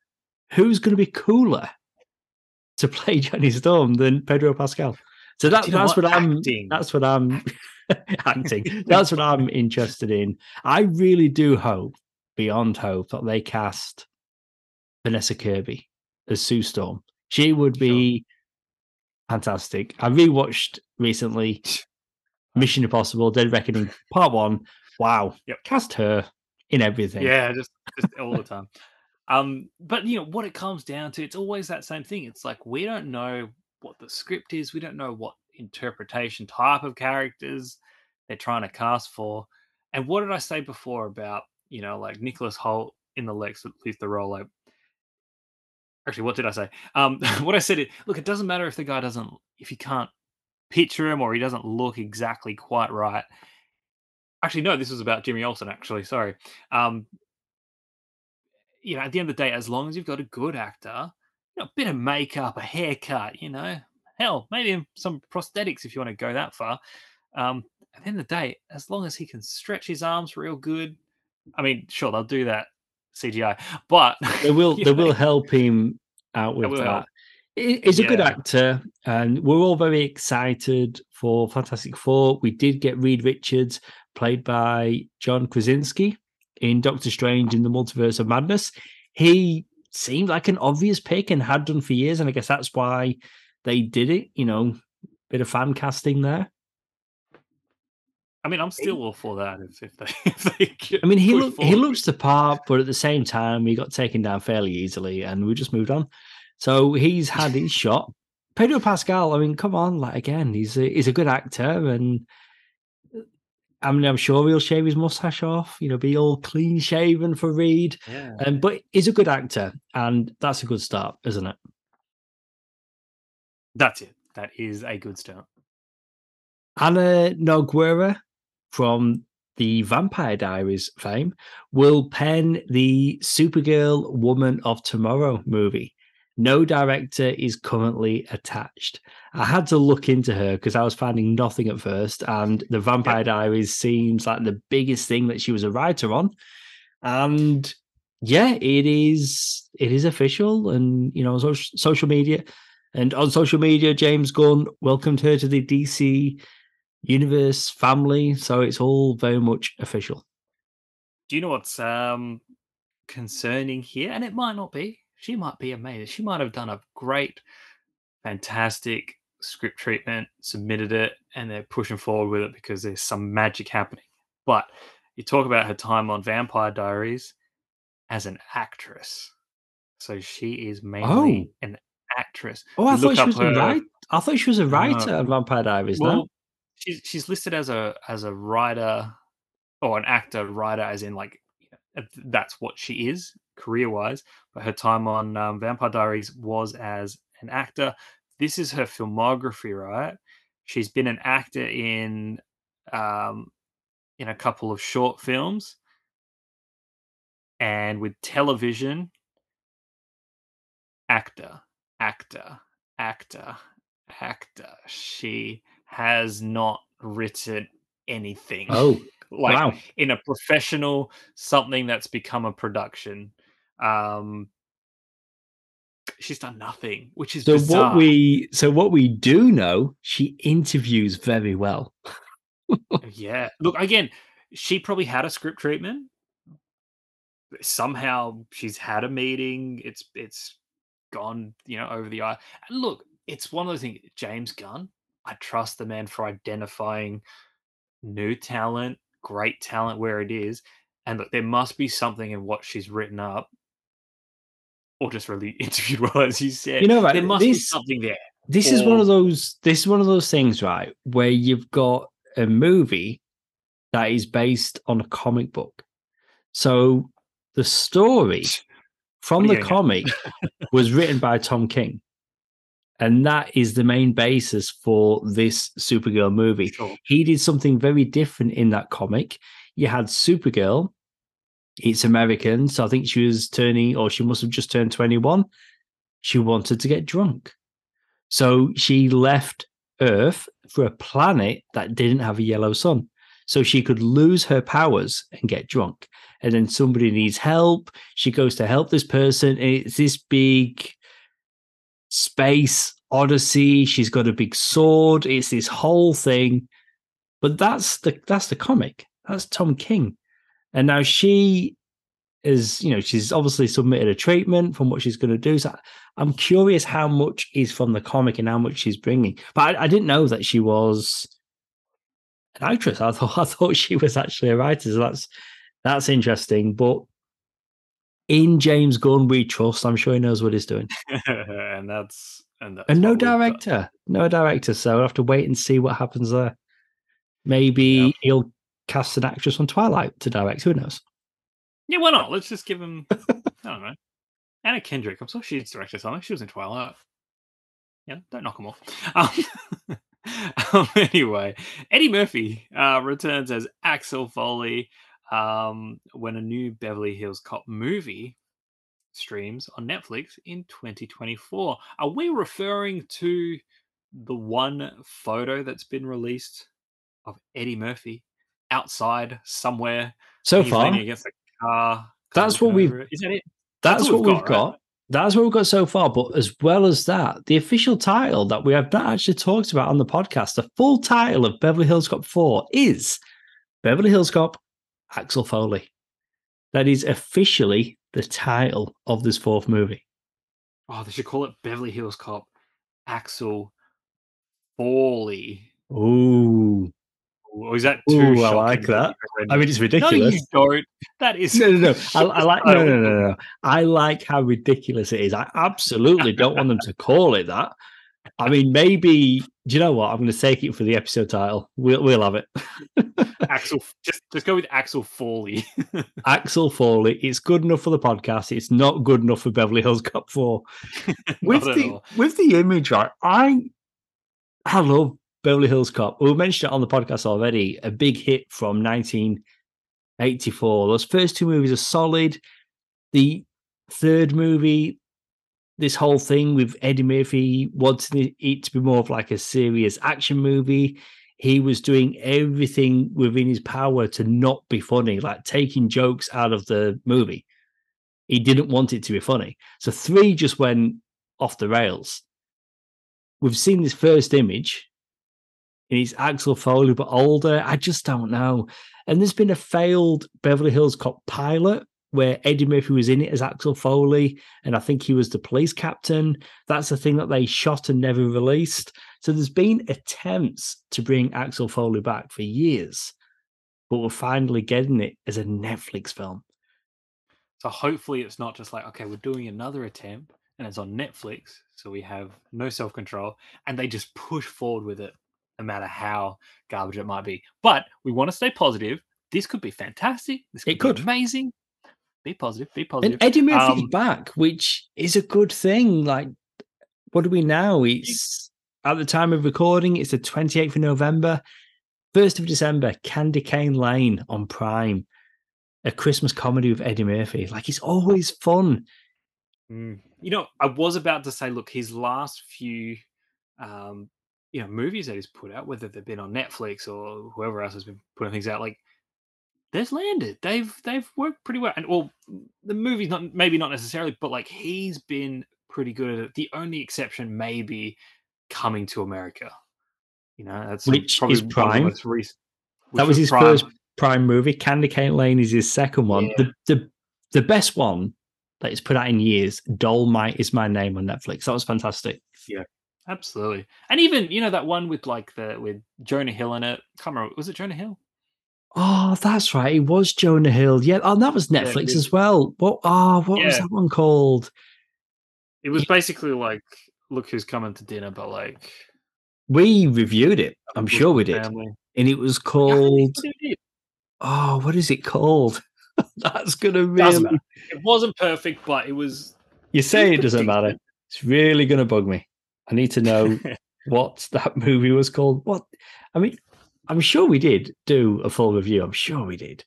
who's going to be cooler to <laughs> play Johnny Storm than Pedro Pascal? So that, Do you know that's what? what, I'm. That's what I'm <laughs> acting. <laughs> That's what I'm interested in. I really do hope, beyond hope, that they cast Vanessa Kirby as Sue Storm. She would Sure. be fantastic. I rewatched recently <laughs> Mission Impossible: Dead Reckoning Part One. Wow, Yep. cast her in everything. Yeah, just, just all the time. Um, but you know what it comes down to, it's always that same thing. It's like we don't know what the script is, we don't know what interpretation type of characters they're trying to cast for. And what did I say before about you know like Nicholas Hoult in the Lex Luthor role? Like, actually, what did I say? Um, <laughs> what I said it. Look, it doesn't matter if the guy doesn't, if you can't picture him or he doesn't look exactly quite right. Actually, no, this was about Jimmy Olsen. Actually, sorry. Um, you know, at the end of the day, as long as you've got a good actor, you know, a bit of makeup, a haircut, you know, hell, maybe some prosthetics if you want to go that far. Um, at the end of the day, as long as he can stretch his arms real good, I mean, sure, they'll do that CGI, but They will. <laughs> They know, will help him out with that. help. He's a good actor, and we're all very excited for Fantastic Four. We did get Reed Richards, played by John Krasinski, in Doctor Strange in the Multiverse of Madness. He seemed like an obvious pick and had done for years, and I guess that's why they did it. You know, bit of fan casting there. I mean, I'm still all for that if, if they <laughs> if they I mean, he pushed look, he looks the part, but at the same time, he got taken down fairly easily, and we just moved on. So he's had his <laughs> shot. Pedro Pascal, I mean, come on, like again, he's a, he's a good actor, and I mean, I'm sure he'll shave his mustache off, you know, be all clean shaven for Reed. Yeah. Um, but he's a good actor, and that's a good start, isn't it? That's it. That is a good start. Ana Nogueira from the Vampire Diaries fame will pen the Supergirl Woman of Tomorrow movie. No director is currently attached. I had to look into her because I was finding nothing at first, and the Vampire Diaries seems like the biggest thing that she was a writer on. And yeah, it is it is official, and you know, so, social media and on social media, James Gunn welcomed her to the DC universe family, so it's all very much official. Do you know what's um concerning here? And it might not be. She might be amazing. She might have done a great, fantastic script treatment, submitted it, and they're pushing forward with it because there's some magic happening. But you talk about her time on Vampire Diaries as an actress. So she is mainly an actress. Oh, I You thought she was a her- write. I thought she was a writer No. on Vampire Diaries. no? She's she's listed as a as a writer or an actor writer, as in like that's what she is career wise. But her time on um, Vampire Diaries was as an actor. This is her filmography, right? She's been an actor in um, in a couple of short films, and with television, actor, actor, actor, actor. She has not written anything. Oh, <laughs> like wow. in a professional something that's become a production. Um she's done nothing, which is So bizarre. what we so what we do know, she interviews very well. <laughs> yeah. Look again, she probably had a script treatment. Somehow she's had a meeting. It's it's gone, you know, over the eye. And look, it's one of those things. James Gunn, I trust the man for identifying new talent, great talent where it is. And look, there must be something in what she's written up, or just really <laughs> interviewed well, as you said. You know, right, there must this- be something there. This is one of those. This is one of those things, right, where you've got a movie that is based on a comic book. So the story from the are you getting at? comic was written by Tom King, and that is the main basis for this Supergirl movie. Sure. He did something very different in that comic. You had Supergirl. It's American, so I think she was turning, or she must have just turned 21. She wanted to get drunk. So she left Earth for a planet that didn't have a yellow sun. So she could lose her powers and get drunk. And then somebody needs help. She goes to help this person. and It's this big space odyssey. She's got a big sword. It's this whole thing. But that's the that's the comic. That's Tom King. And now she is, you know, she's obviously submitted a treatment from what she's going to do. So I'm curious how much is from the comic and how much she's bringing. But I, I didn't know that she was an actress. I thought <laughs> I thought she was actually a writer. So that's that's interesting. But in James Gunn, we trust. I'm sure he knows what he's doing. <laughs> and that's and that's and no what we've got. director, no director. So we'll have to wait and see what happens there. Maybe he'll cast an actress on Twilight to direct. Who knows? Yeah, why not? Let's just give him. I don't know. Anna Kendrick. I'm sure she's directed something. She was in Twilight. Yeah, don't knock them off. <laughs> Um, <laughs> um, anyway, Eddie Murphy uh, returns as Axel Foley um, when a new Beverly Hills Cop movie streams on Netflix in 2024. Are we referring to the one photo that's been released of Eddie Murphy outside somewhere? So far, against a car. That's what we've-. Is that it? that's all what we've we've got, got. right? That's what we've got so far. But as well as that, the official title that we have not actually talked about on the podcast, the full title of Beverly Hills Cop 4 is Beverly Hills Cop Axel Foley. That is officially the title of this fourth movie. Oh, they should call it Beverly Hills Cop Axel Foley. Ooh. Or is that too Ooh, I like that. I mean, it's ridiculous. no, you don't. That is No, no, no. I, I like no, no, no, no. no. I like how ridiculous it is. I absolutely don't want them to call it that. I mean, maybe. Do you know what? I'm going to take it for the episode title. We'll we'll have it. <laughs> Axel. Just just go with Axel Foley. <laughs> Axel Foley. It's good enough for the podcast. It's not good enough for Beverly Hills Cop Four. <laughs> with the all. with the image, right? I I love Beverly Hills Cop. We mentioned it on the podcast already. A big hit from 1984. Those first two movies are solid. The third movie, this whole thing with Eddie Murphy wanting it- to be more of like a serious action movie. He was doing everything within his power to not be funny, like taking jokes out of the movie. He didn't want it to be funny. So three just went off the rails. We've seen this first image, and it's Axel Foley, but older. I just don't know. And there's been a failed Beverly Hills Cop pilot where Eddie Murphy was in it as Axel Foley, and I think he was the police captain. That's the thing that they shot and never released. So there's been attempts to bring Axel Foley back for years, but we're finally getting it as a Netflix film. So hopefully it's not just like, okay, we're doing another attempt and it's on Netflix, so we have no self control, and they just push forward with it, no matter how garbage it might be. But we want to stay positive. This could be fantastic. This could It could. be amazing. Be positive. Be positive. And. Eddie Murphy's Um, back, which is a good thing. Like, what do we now? It's at the time of recording, it's the 28th of November, 1st of December, Candy Cane Lane on Prime, a Christmas comedy with Eddie Murphy. Like, it's always fun. Mm. You know, I was about to say, look, his last few, um, you know, movies that he's put out, whether they've been on Netflix or whoever else has been putting things out, like they've landed. They've they've worked pretty well. And well, the movie's not maybe not necessarily, but like he's been pretty good at it. The only exception may be coming to America. You know, that's Which is one of the Prime. recent- That which was his Prime. first. Prime movie. Candy Cane Lane is his second one. Yeah. The, the the best one that he's put out in years. Dolemite is my name on Netflix. That was fantastic. Yeah, absolutely. And even, you know, that one with like the with Jonah Hill in it. Can't remember. Was it Jonah Hill? Oh, that's right. It was Jonah Hill. Yeah. Oh, that was Netflix it as well. What? Oh, what was that one called? It was basically like look who's coming to dinner, but like We reviewed it. I'm sure we did, family. and it was Yeah, called. Oh, what is it called? <laughs> that's gonna really. It wasn't perfect, but it was You say it doesn't matter. It's really gonna bug me. I need to know <laughs> what that movie was called. What? I mean, I'm sure we did do a full review. I'm sure we did.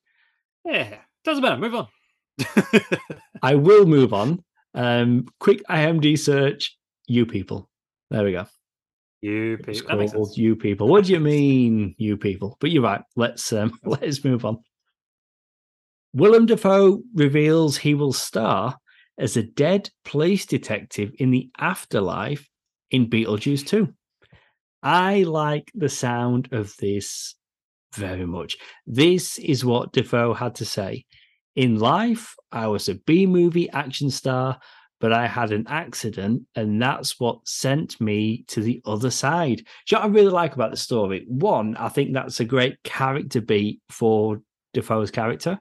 Yeah. Doesn't matter. Move on. I will move on. Um, quick IMD search. You people. There we go. you people. Makes called you people. What do you mean, you people? But you're right. Let's um, <laughs> let's move on. Willem Dafoe reveals he will star as a dead police detective in the afterlife in Beetlejuice 2. I like the sound of this very much. This is what Dafoe had to say. In life, I was a B movie action star, but I had an accident, and that's what sent me to the other side. Do you know what I really like about the story? One, I think that's a great character beat for Dafoe's character.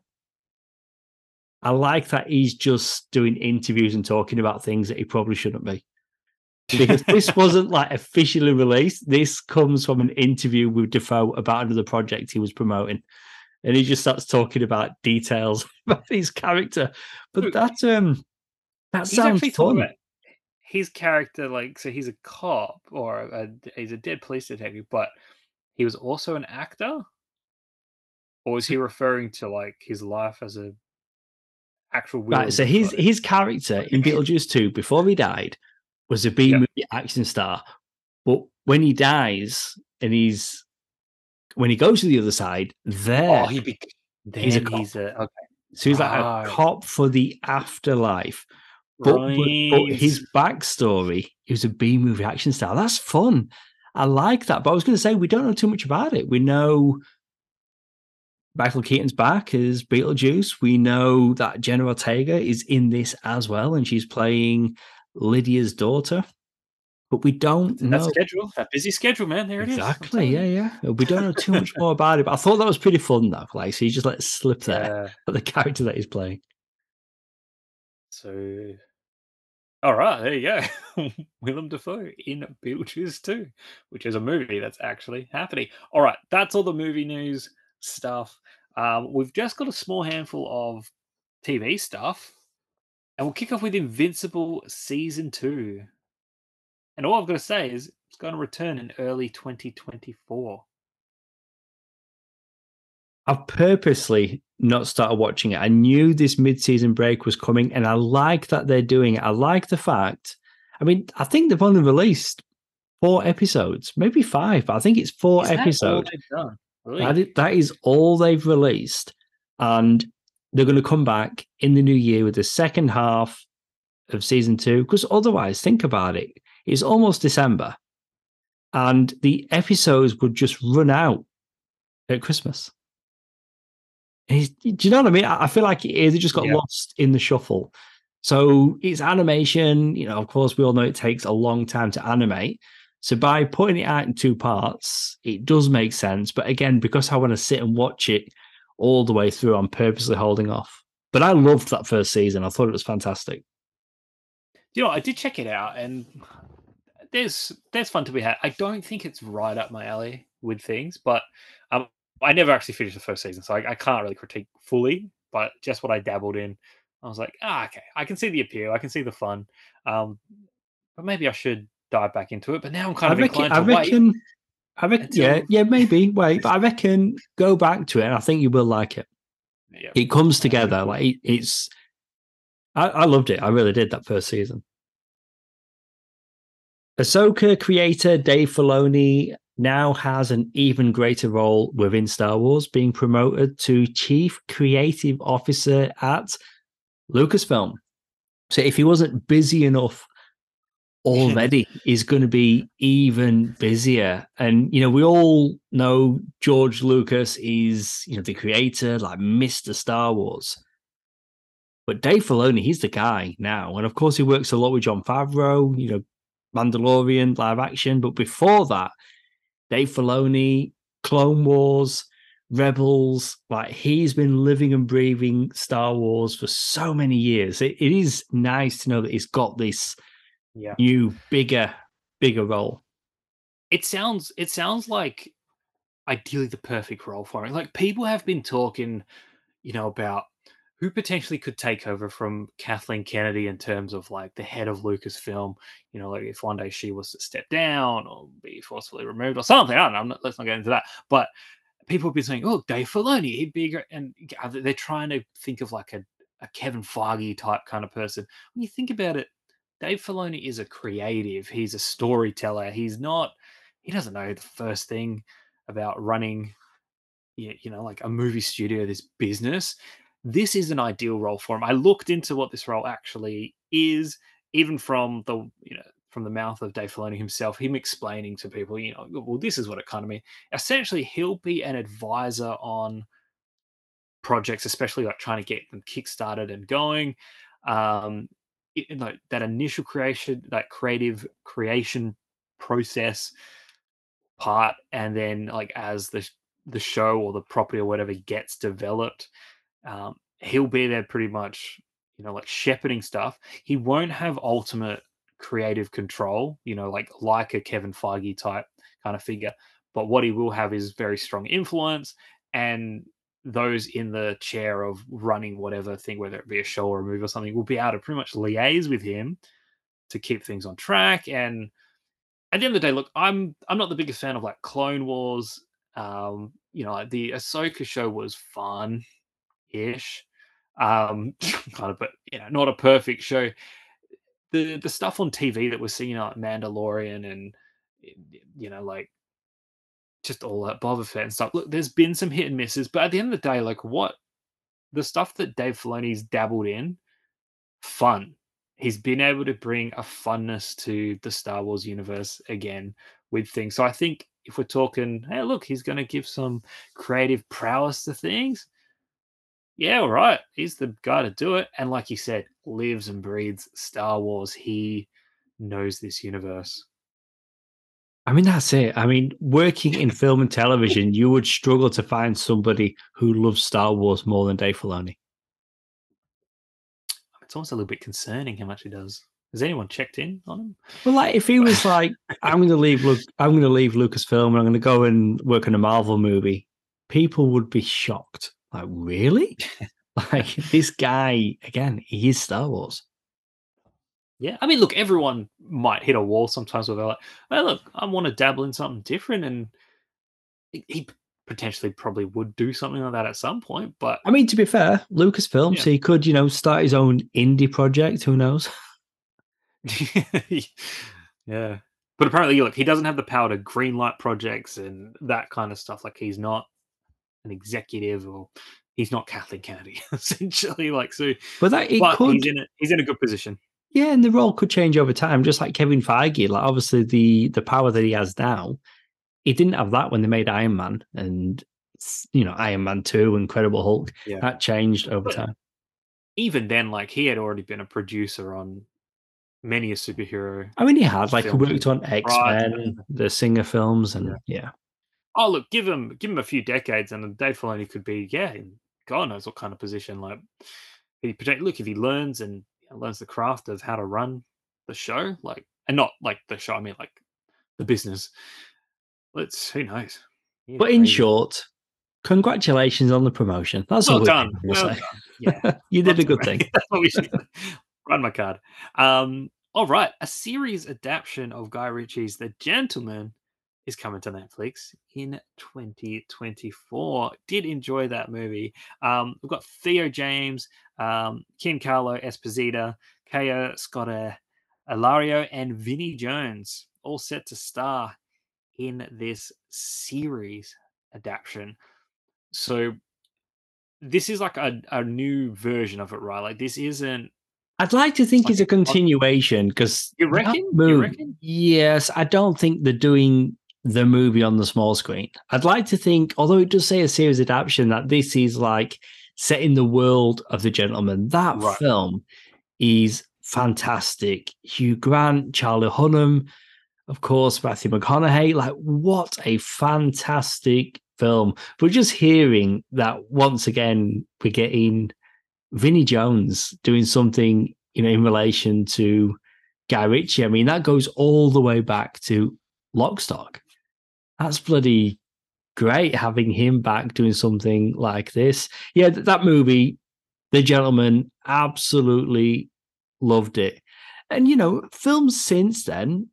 I like that he's just doing interviews and talking about things that he probably shouldn't be. Because <laughs> this wasn't like officially released. This comes from an interview with Dafoe about another project he was promoting. And he just starts talking about details <laughs> about his character. But that um that He's sounds fun. his character, like so he's a cop or a, he's a dead police detective, but he was also an actor? Or was he referring to like his life as a actual Right. So his his character in Beetlejuice 2, before he died, was a B Yeah. movie action star. But when he dies and he's when he goes to the other side, oh, there Oh, he bec He's a cop. he's a okay. so he's like right. a ah. cop for the afterlife. But, but, but his backstory, he was a B movie action star. That's fun. I like that. But I was going to say, we don't know too much about it. We know Michael Keaton's back as Beetlejuice. We know that Jenna Ortega is in this as well, and she's playing Lydia's daughter. But we don't that know. schedule, that busy schedule, man. There it is. Exactly. Yeah, yeah. We don't know too much <laughs> more about it. But I thought that was pretty fun, though. Like, so you just let it slip there Yeah. the character that he's playing. So, all right, there you go. <laughs> Willem Dafoe in Beetlejuice 2, which is a movie that's actually happening. All right, that's all the movie news stuff. Um, we've just got a small handful of TV stuff, and we'll kick off with Invincible Season 2. And all I've got to say is it's going to return in early 2024. I've purposely not started watching it. I knew this mid-season break was coming, and I like that they're doing it. I like the fact. I mean, I think they've only released four episodes, maybe five, but I think it's four Is that all episodes. done? Really? That is, that is all they've released, and they're going to come back in the new year with the second half of season two. Because otherwise, think about it: it's almost December, and the episodes would just run out at Christmas. It's- do you know what I mean? I feel like it, they just got Yeah. lost in the shuffle. So it's animation. You know, of course, we all know it takes a long time to animate. So by putting it out in two parts, it does make sense. But again, because I want to sit and watch it all the way through, I'm purposely holding off. But I loved that first season. I thought it was fantastic. you know, I did check it out, and there's there's fun to be had. I don't think it's right up my alley with things, but um, I never actually finished the first season, so I, I can't really critique fully. But just what I dabbled in, I was like, ah, okay, I can see the appeal, I can see the fun, um, but maybe I should dive back into it. But now I'm kind I of reckon. inclined I to wait. I reckon. Yeah, yeah, maybe wait, but I <laughs> reckon go back to it, and I think you will like it. Yeah. It comes together like it, it's. I, I loved it. I really did that first season. Ahsoka creator Dave Filoni now has an even greater role within Star Wars, being promoted to chief creative officer at Lucasfilm. So if he wasn't busy enough already <laughs> is going to be even busier. And, you know, we all know George Lucas is, you know, the creator, like Mr. Star Wars. But Dave Filoni, he's the guy now. And of course, he works a lot with Jon Favreau, you know, Mandalorian live action. But before that, Dave Filoni, Clone Wars, Rebels, like he's been living and breathing Star Wars for so many years. it, it is nice to know that he's got this yeah. new, bigger, bigger role. It sounds it sounds like ideally the perfect role for him. Like people have been talking, you know, about who potentially could take over from Kathleen Kennedy in terms of like the head of Lucasfilm. You know, like if one day she was to step down or be forcefully removed or something. I don't know. Not, let's not get into that. But people have been saying, "Oh, Dave Filoni, he'd be great," and uh, they're trying to think of like a, a Kevin Feige type kind of person. When you think about it, Dave Filoni is a creative. He's a storyteller. He's not. He doesn't know the first thing about running, you know, like a movie studio, this business this is an ideal role for him. I looked into what this role actually is, even from the you know from the mouth of Dave Filoni himself, him explaining to people, you know, well, this is what it kind of means. Essentially, he'll be an advisor on projects, especially like trying to get them kickstarted and going. Um, you know, that initial creation, that creative creation process part, and then like as the the show or the property or whatever gets developed, um, he'll be there pretty much, you know, like shepherding stuff. He won't have ultimate creative control, you know, like like a Kevin Feige type kind of figure. But what he will have is very strong influence and those in the chair of running whatever thing, whether it be a show or a movie or something, will be able to pretty much liaise with him to keep things on track. And at the end of the day, look, I'm I'm not the biggest fan of like Clone Wars. Um, you know, like the Ahsoka show was fun ish. Um, <laughs> kind of, but you know, not a perfect show. The the stuff on TV that we're seeing like Mandalorian and you know, like just all that Boba Fett and stuff. Look, there's been some hit and misses, but at the end of the day, like what the stuff that Dave Filoni's dabbled in, fun. He's been able to bring a funness to the Star Wars universe again with things. So I think if we're talking, hey, look, he's going to give some creative prowess to things yeah, all right, he's the guy to do it. And like you said, lives and breathes Star Wars. He knows this universe. I mean, that's it. I mean, working in film and television, you would struggle to find somebody who loves Star Wars more than Dave Filoni. It's almost a little bit concerning how much he does. Has anyone checked in on him? Well, like if he was like, <laughs> "I'm going to leave, look, I'm going to leave Lucasfilm, and I'm going to go and work on a Marvel movie," people would be shocked. Like, really? <laughs> like this guy again, he is Star Wars. Yeah, I mean, look, everyone might hit a wall sometimes where they're like, "Oh, look, I want to dabble in something different," and he potentially probably would do something like that at some point. But I mean, to be fair, Lucasfilm, yeah. so he could, you know, start his own indie project. Who knows? <laughs> <laughs> yeah, but apparently, look, he doesn't have the power to greenlight projects and that kind of stuff. Like he's not an executive or he's not Kathleen Kennedy, <laughs> essentially. Like so, but that it but could. He's in a, he's in a good position. Yeah, and the role could change over time, just like Kevin Feige. Like obviously the the power that he has now, he didn't have that when they made Iron Man and you know Iron Man Two, Incredible Hulk. Yeah. That changed over time. Even then, like he had already been a producer on many a superhero. I mean, he had like worked on X Men, the Singer films, and yeah. yeah. Oh, look, give him give him a few decades, and Dave Filoni could be yeah, God knows what kind of position. Like, he protect. Look, if he learns and know, learns the craft of how to run the show, like, and not like the show, I mean like the business. Let's who knows. Yeah, but in maybe. short, congratulations on the promotion. That's well all done. Well done. Yeah, <laughs> you did a good thing. <laughs> That's what we should <laughs> run my card. Um, all right, a series adaptation of Guy Ritchie's The Gentlemen is coming to Netflix in 2024. Did enjoy that movie. Um, we've got Theo James, um, Carlo Esposito, Kaya Scott Alario, and Vinnie Jones all set to star in this series adaptation. So this is like a, a new version of it, right? Like this isn't I'd like to think it's, like it's a continuation because you reckon? you reckon? Yes, I don't think they're doing the movie on the small screen. I'd like to think, although it does say a series adaptation, that this is like set in the world of the gentleman. That right. film is fantastic. Hugh Grant, Charlie Hunnam, of course, Matthew McConaughey. Like, what a fantastic film. But just hearing that once again, we're getting Vinnie Jones doing something, you know, in relation to Guy Ritchie. I mean, that goes all the way back to Lockstock. That's bloody great having him back doing something like this. Yeah, that movie, The Gentleman, absolutely loved it. And you know, films since then,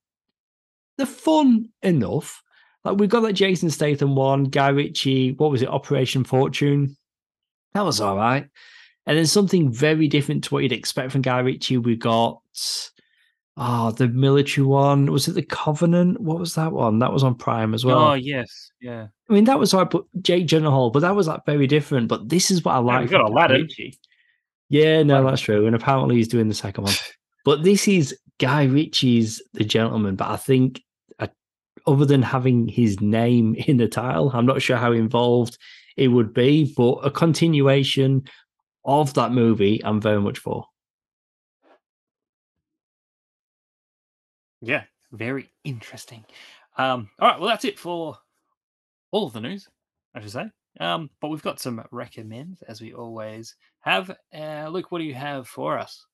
they're fun enough. Like we've got that Jason Statham one, Guy Ritchie, what was it, Operation Fortune? That was all right. And then something very different to what you'd expect from Guy Ritchie. We got oh the military one. Was it the Covenant? What was that one? That was on Prime as well. Oh yes, yeah. I mean that was but Jake Gyllenhaal, but that was like very different. But this is what I like. Yeah, got Aladdin. Yeah, no, that's true. And apparently he's doing the second one. but this is Guy Ritchie's The Gentleman. But I think, uh, other than having his name <laughs> in the title, I'm not sure how involved it would be. But a continuation of that movie, I'm very much for. Yeah, very interesting. Um, all right, well, that's it for all of the news, I should say. Um, but we've got some recommends as we always have. Uh, Luke, what do you have for us?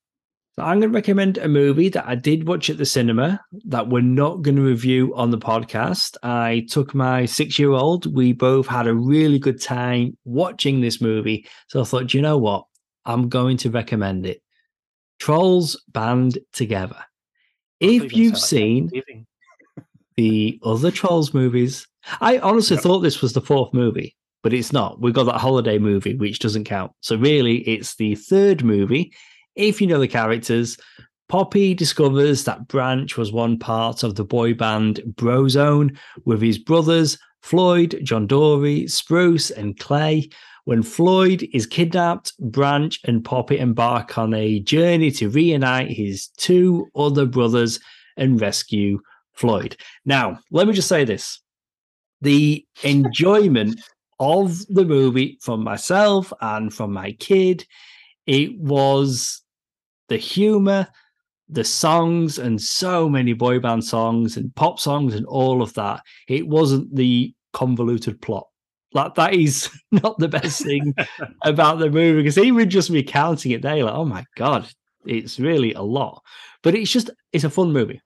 So I'm going to recommend a movie that I did watch at the cinema that we're not going to review on the podcast. I took my six year old. We both had a really good time watching this movie. So I thought, you know what? I'm going to recommend it. Trolls Band Together. If you've seen <laughs> the other Trolls movies, I honestly yep. thought this was the fourth movie but it's not. We've got that holiday movie, which doesn't count. So really, it's the third movie. If you know the characters, Poppy discovers that Branch was one part of the boy band Brozone with his brothers Floyd, John Dory, Spruce, and Clay. When Floyd is kidnapped, Branch and Poppy embark on a journey to reunite his two other brothers and rescue Floyd. Now, let me just say this the <laughs> enjoyment of the movie from myself and from my kid. It was the humor, the songs, and so many boy band songs and pop songs and all of that. It wasn't the convoluted plot. Like that is <laughs> not the best thing <laughs> about the movie because even just recounting it there, like, oh my god, it's really a lot. But it's just it's a fun movie.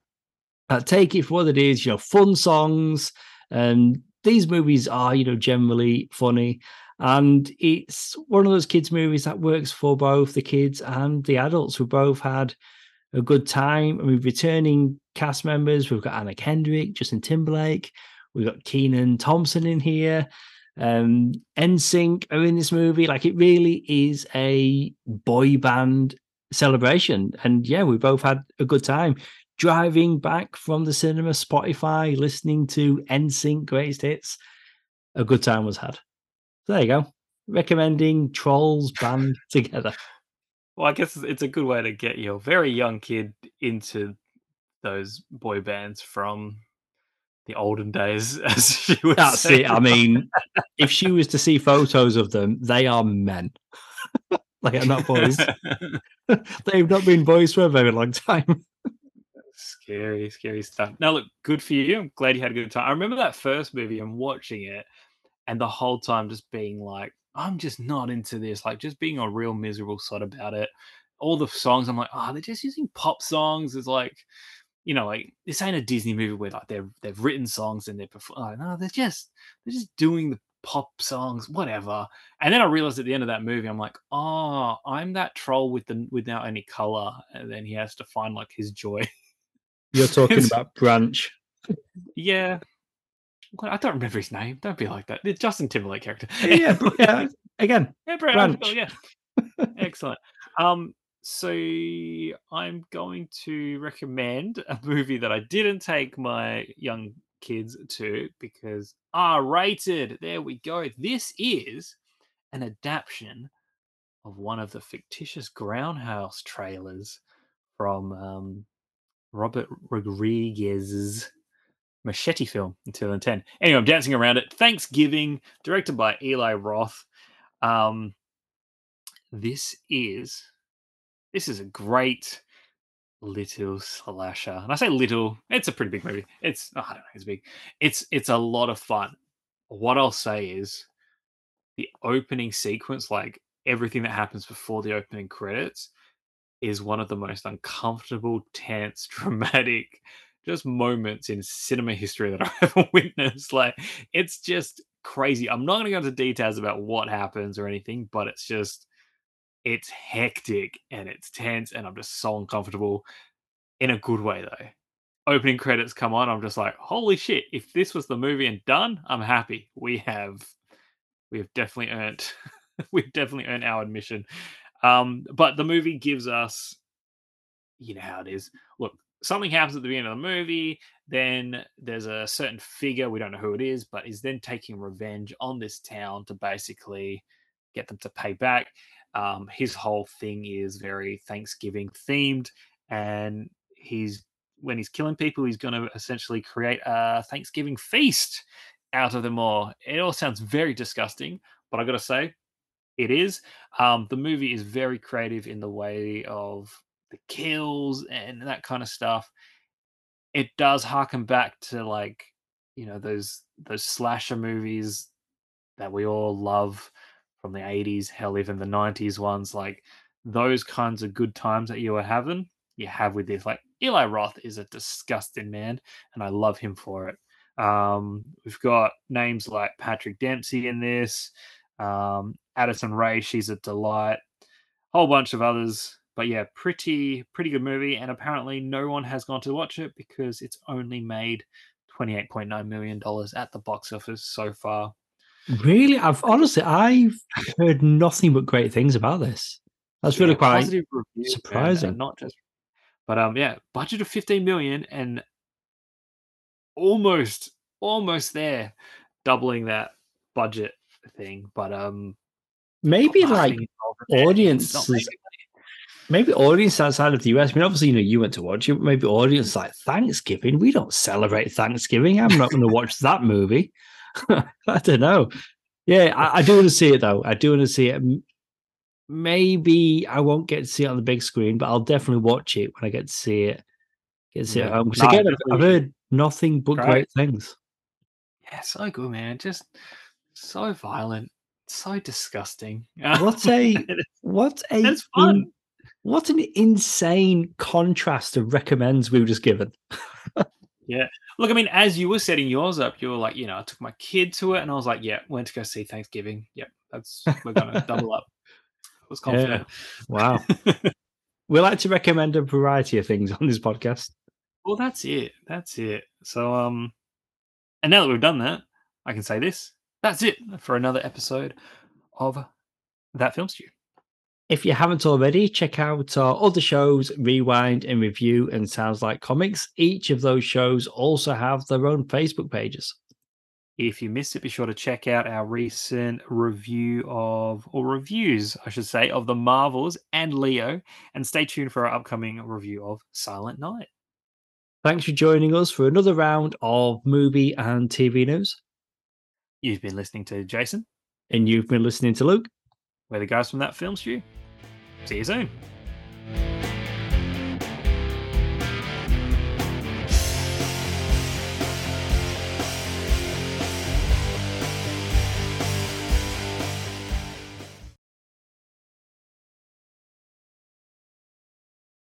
Uh, take it for what it is, you know, fun songs and these movies are, you know, generally funny. And it's one of those kids' movies that works for both the kids and the adults who both had a good time. I mean, returning cast members, we've got Anna Kendrick, Justin Timberlake, we've got Kenan Thompson in here. Um, NSYNC are in this movie. Like, it really is a boy band celebration. And yeah, we both had a good time driving back from the cinema, Spotify, listening to NSYNC greatest hits, a good time was had. So there you go. Recommending Trolls band <laughs> together. Well, I guess it's a good way to get your very young kid into those boy bands from the olden days, <laughs> as would That's say. it. I mean, if she was to see photos of them, they are men. they are not boys. They've not been boys for a very long time. <laughs> Scary, scary stuff. Now, look, good for you. I'm glad you had a good time. I remember that first movie and watching it, and the whole time just being like, I'm just not into this. Like, just being a real miserable sod about it. All the songs, I'm like, oh, they're just using pop songs. It's like, you know, like this ain't a Disney movie where like they've they've written songs and they're performing. Like, no, they're just they're just doing the pop songs, whatever. And then I realized at the end of that movie, I'm like, oh, I'm that troll with the without any color. And then he has to find like his joy You're <laughs> talking about Branch. Yeah. I don't remember his name. Don't be like that. It's Justin Timberlake character. yeah, yeah. <laughs> Again, yeah, Branch. Oh, yeah. <laughs> Excellent. Um, so I'm going to recommend a movie that I didn't take my young kids to because R rated. There we go. This is an adaptation of one of the fictitious Grindhouse trailers from um, Robert Rodriguez's Machete film in 2010. Anyway, I'm dancing around it. Thanksgiving, directed by Eli Roth. Um, this is this is a great little slasher, and I say little. It's a pretty big movie. It's oh, I don't know, it's big. It's it's a lot of fun. What I'll say is the opening sequence, like everything that happens before the opening credits, is one of the most uncomfortable, tense, <laughs> dramatic, just moments in cinema history that <laughs> I've ever witnessed. Like, it's just crazy. I'm not going to go into details about what happens or anything, but it's just, it's hectic and it's tense, and I'm just so uncomfortable in a good way, though. Opening credits come on, I'm just like, holy shit! If this was the movie and done, I'm happy. We have, we have definitely earned, <laughs> we've definitely earned our admission. Um, but the movie gives us, you know how it is. Look, something happens at the beginning of the movie. Then there's a certain figure, we don't know who it is, but is then taking revenge on this town to basically get them to pay back. Um, his whole thing is very Thanksgiving themed, and he's when he's killing people, he's going to essentially create a Thanksgiving feast out of them all. It all sounds very disgusting, but I got to say, it is. Um, the movie is very creative in the way of the kills and that kind of stuff. It does harken back to like you know those those slasher movies that we all love from the 80s, hell even the 90s ones, like those kinds of good times that you were having, you have with this. Like Eli Roth is a disgusting man, and I love him for it. Um, we've got names like Patrick Dempsey in this. Um, Addison Rae, she's a delight. A Whole bunch of others, but yeah, pretty pretty good movie. And apparently, no one has gone to watch it because it's only made twenty eight point nine million dollars at the box office so far. Really, I've honestly I've heard nothing but great things about this. That's really yeah, quite reviews, surprising. Man, not just, but um, yeah, budget of fifteen million and almost almost there, doubling that budget thing. But um, maybe like audiences maybe audience outside of the US. I mean, obviously, you know, you went to watch it. Maybe audience like Thanksgiving. We don't celebrate Thanksgiving. I'm not going to watch that movie. <laughs> I don't know. Yeah, I, I, do want to see it though. I do want to see it. Maybe I won't get to see it on the big screen, but I'll definitely watch it when I get to see it. Get to see yeah. it home. Because again, I've, heard nothing but right. great things. Yeah, so good, man. Just so violent so disgusting. What a <laughs> what a That's fun. In, what an insane contrast of recommends we were just given. <laughs> yeah. Look, I mean, as you were setting yours up, you were like, you know, I took my kid to it and I was like, yeah, went to go see Thanksgiving. Yep, that's we're gonna <laughs> double up. I was confident. Yeah. Wow. <laughs> we like to recommend a variety of things on this podcast. Well, that's it. That's it. So um and now that we've done that, I can say this that's it for another episode of That Film Stew. If you haven't already, check out our other shows, Rewind and Review and Sounds Like Comics. Each of those shows also have their own Facebook pages. If you missed it, be sure to check out our recent review of, or reviews, I should say, of The Marvels and Leo, and stay tuned for our upcoming review of Silent Night. Thanks for joining us for another round of movie and TV news. You've been listening to Jason. And you've been listening to Luke. The guys from that film, Stew. See you soon.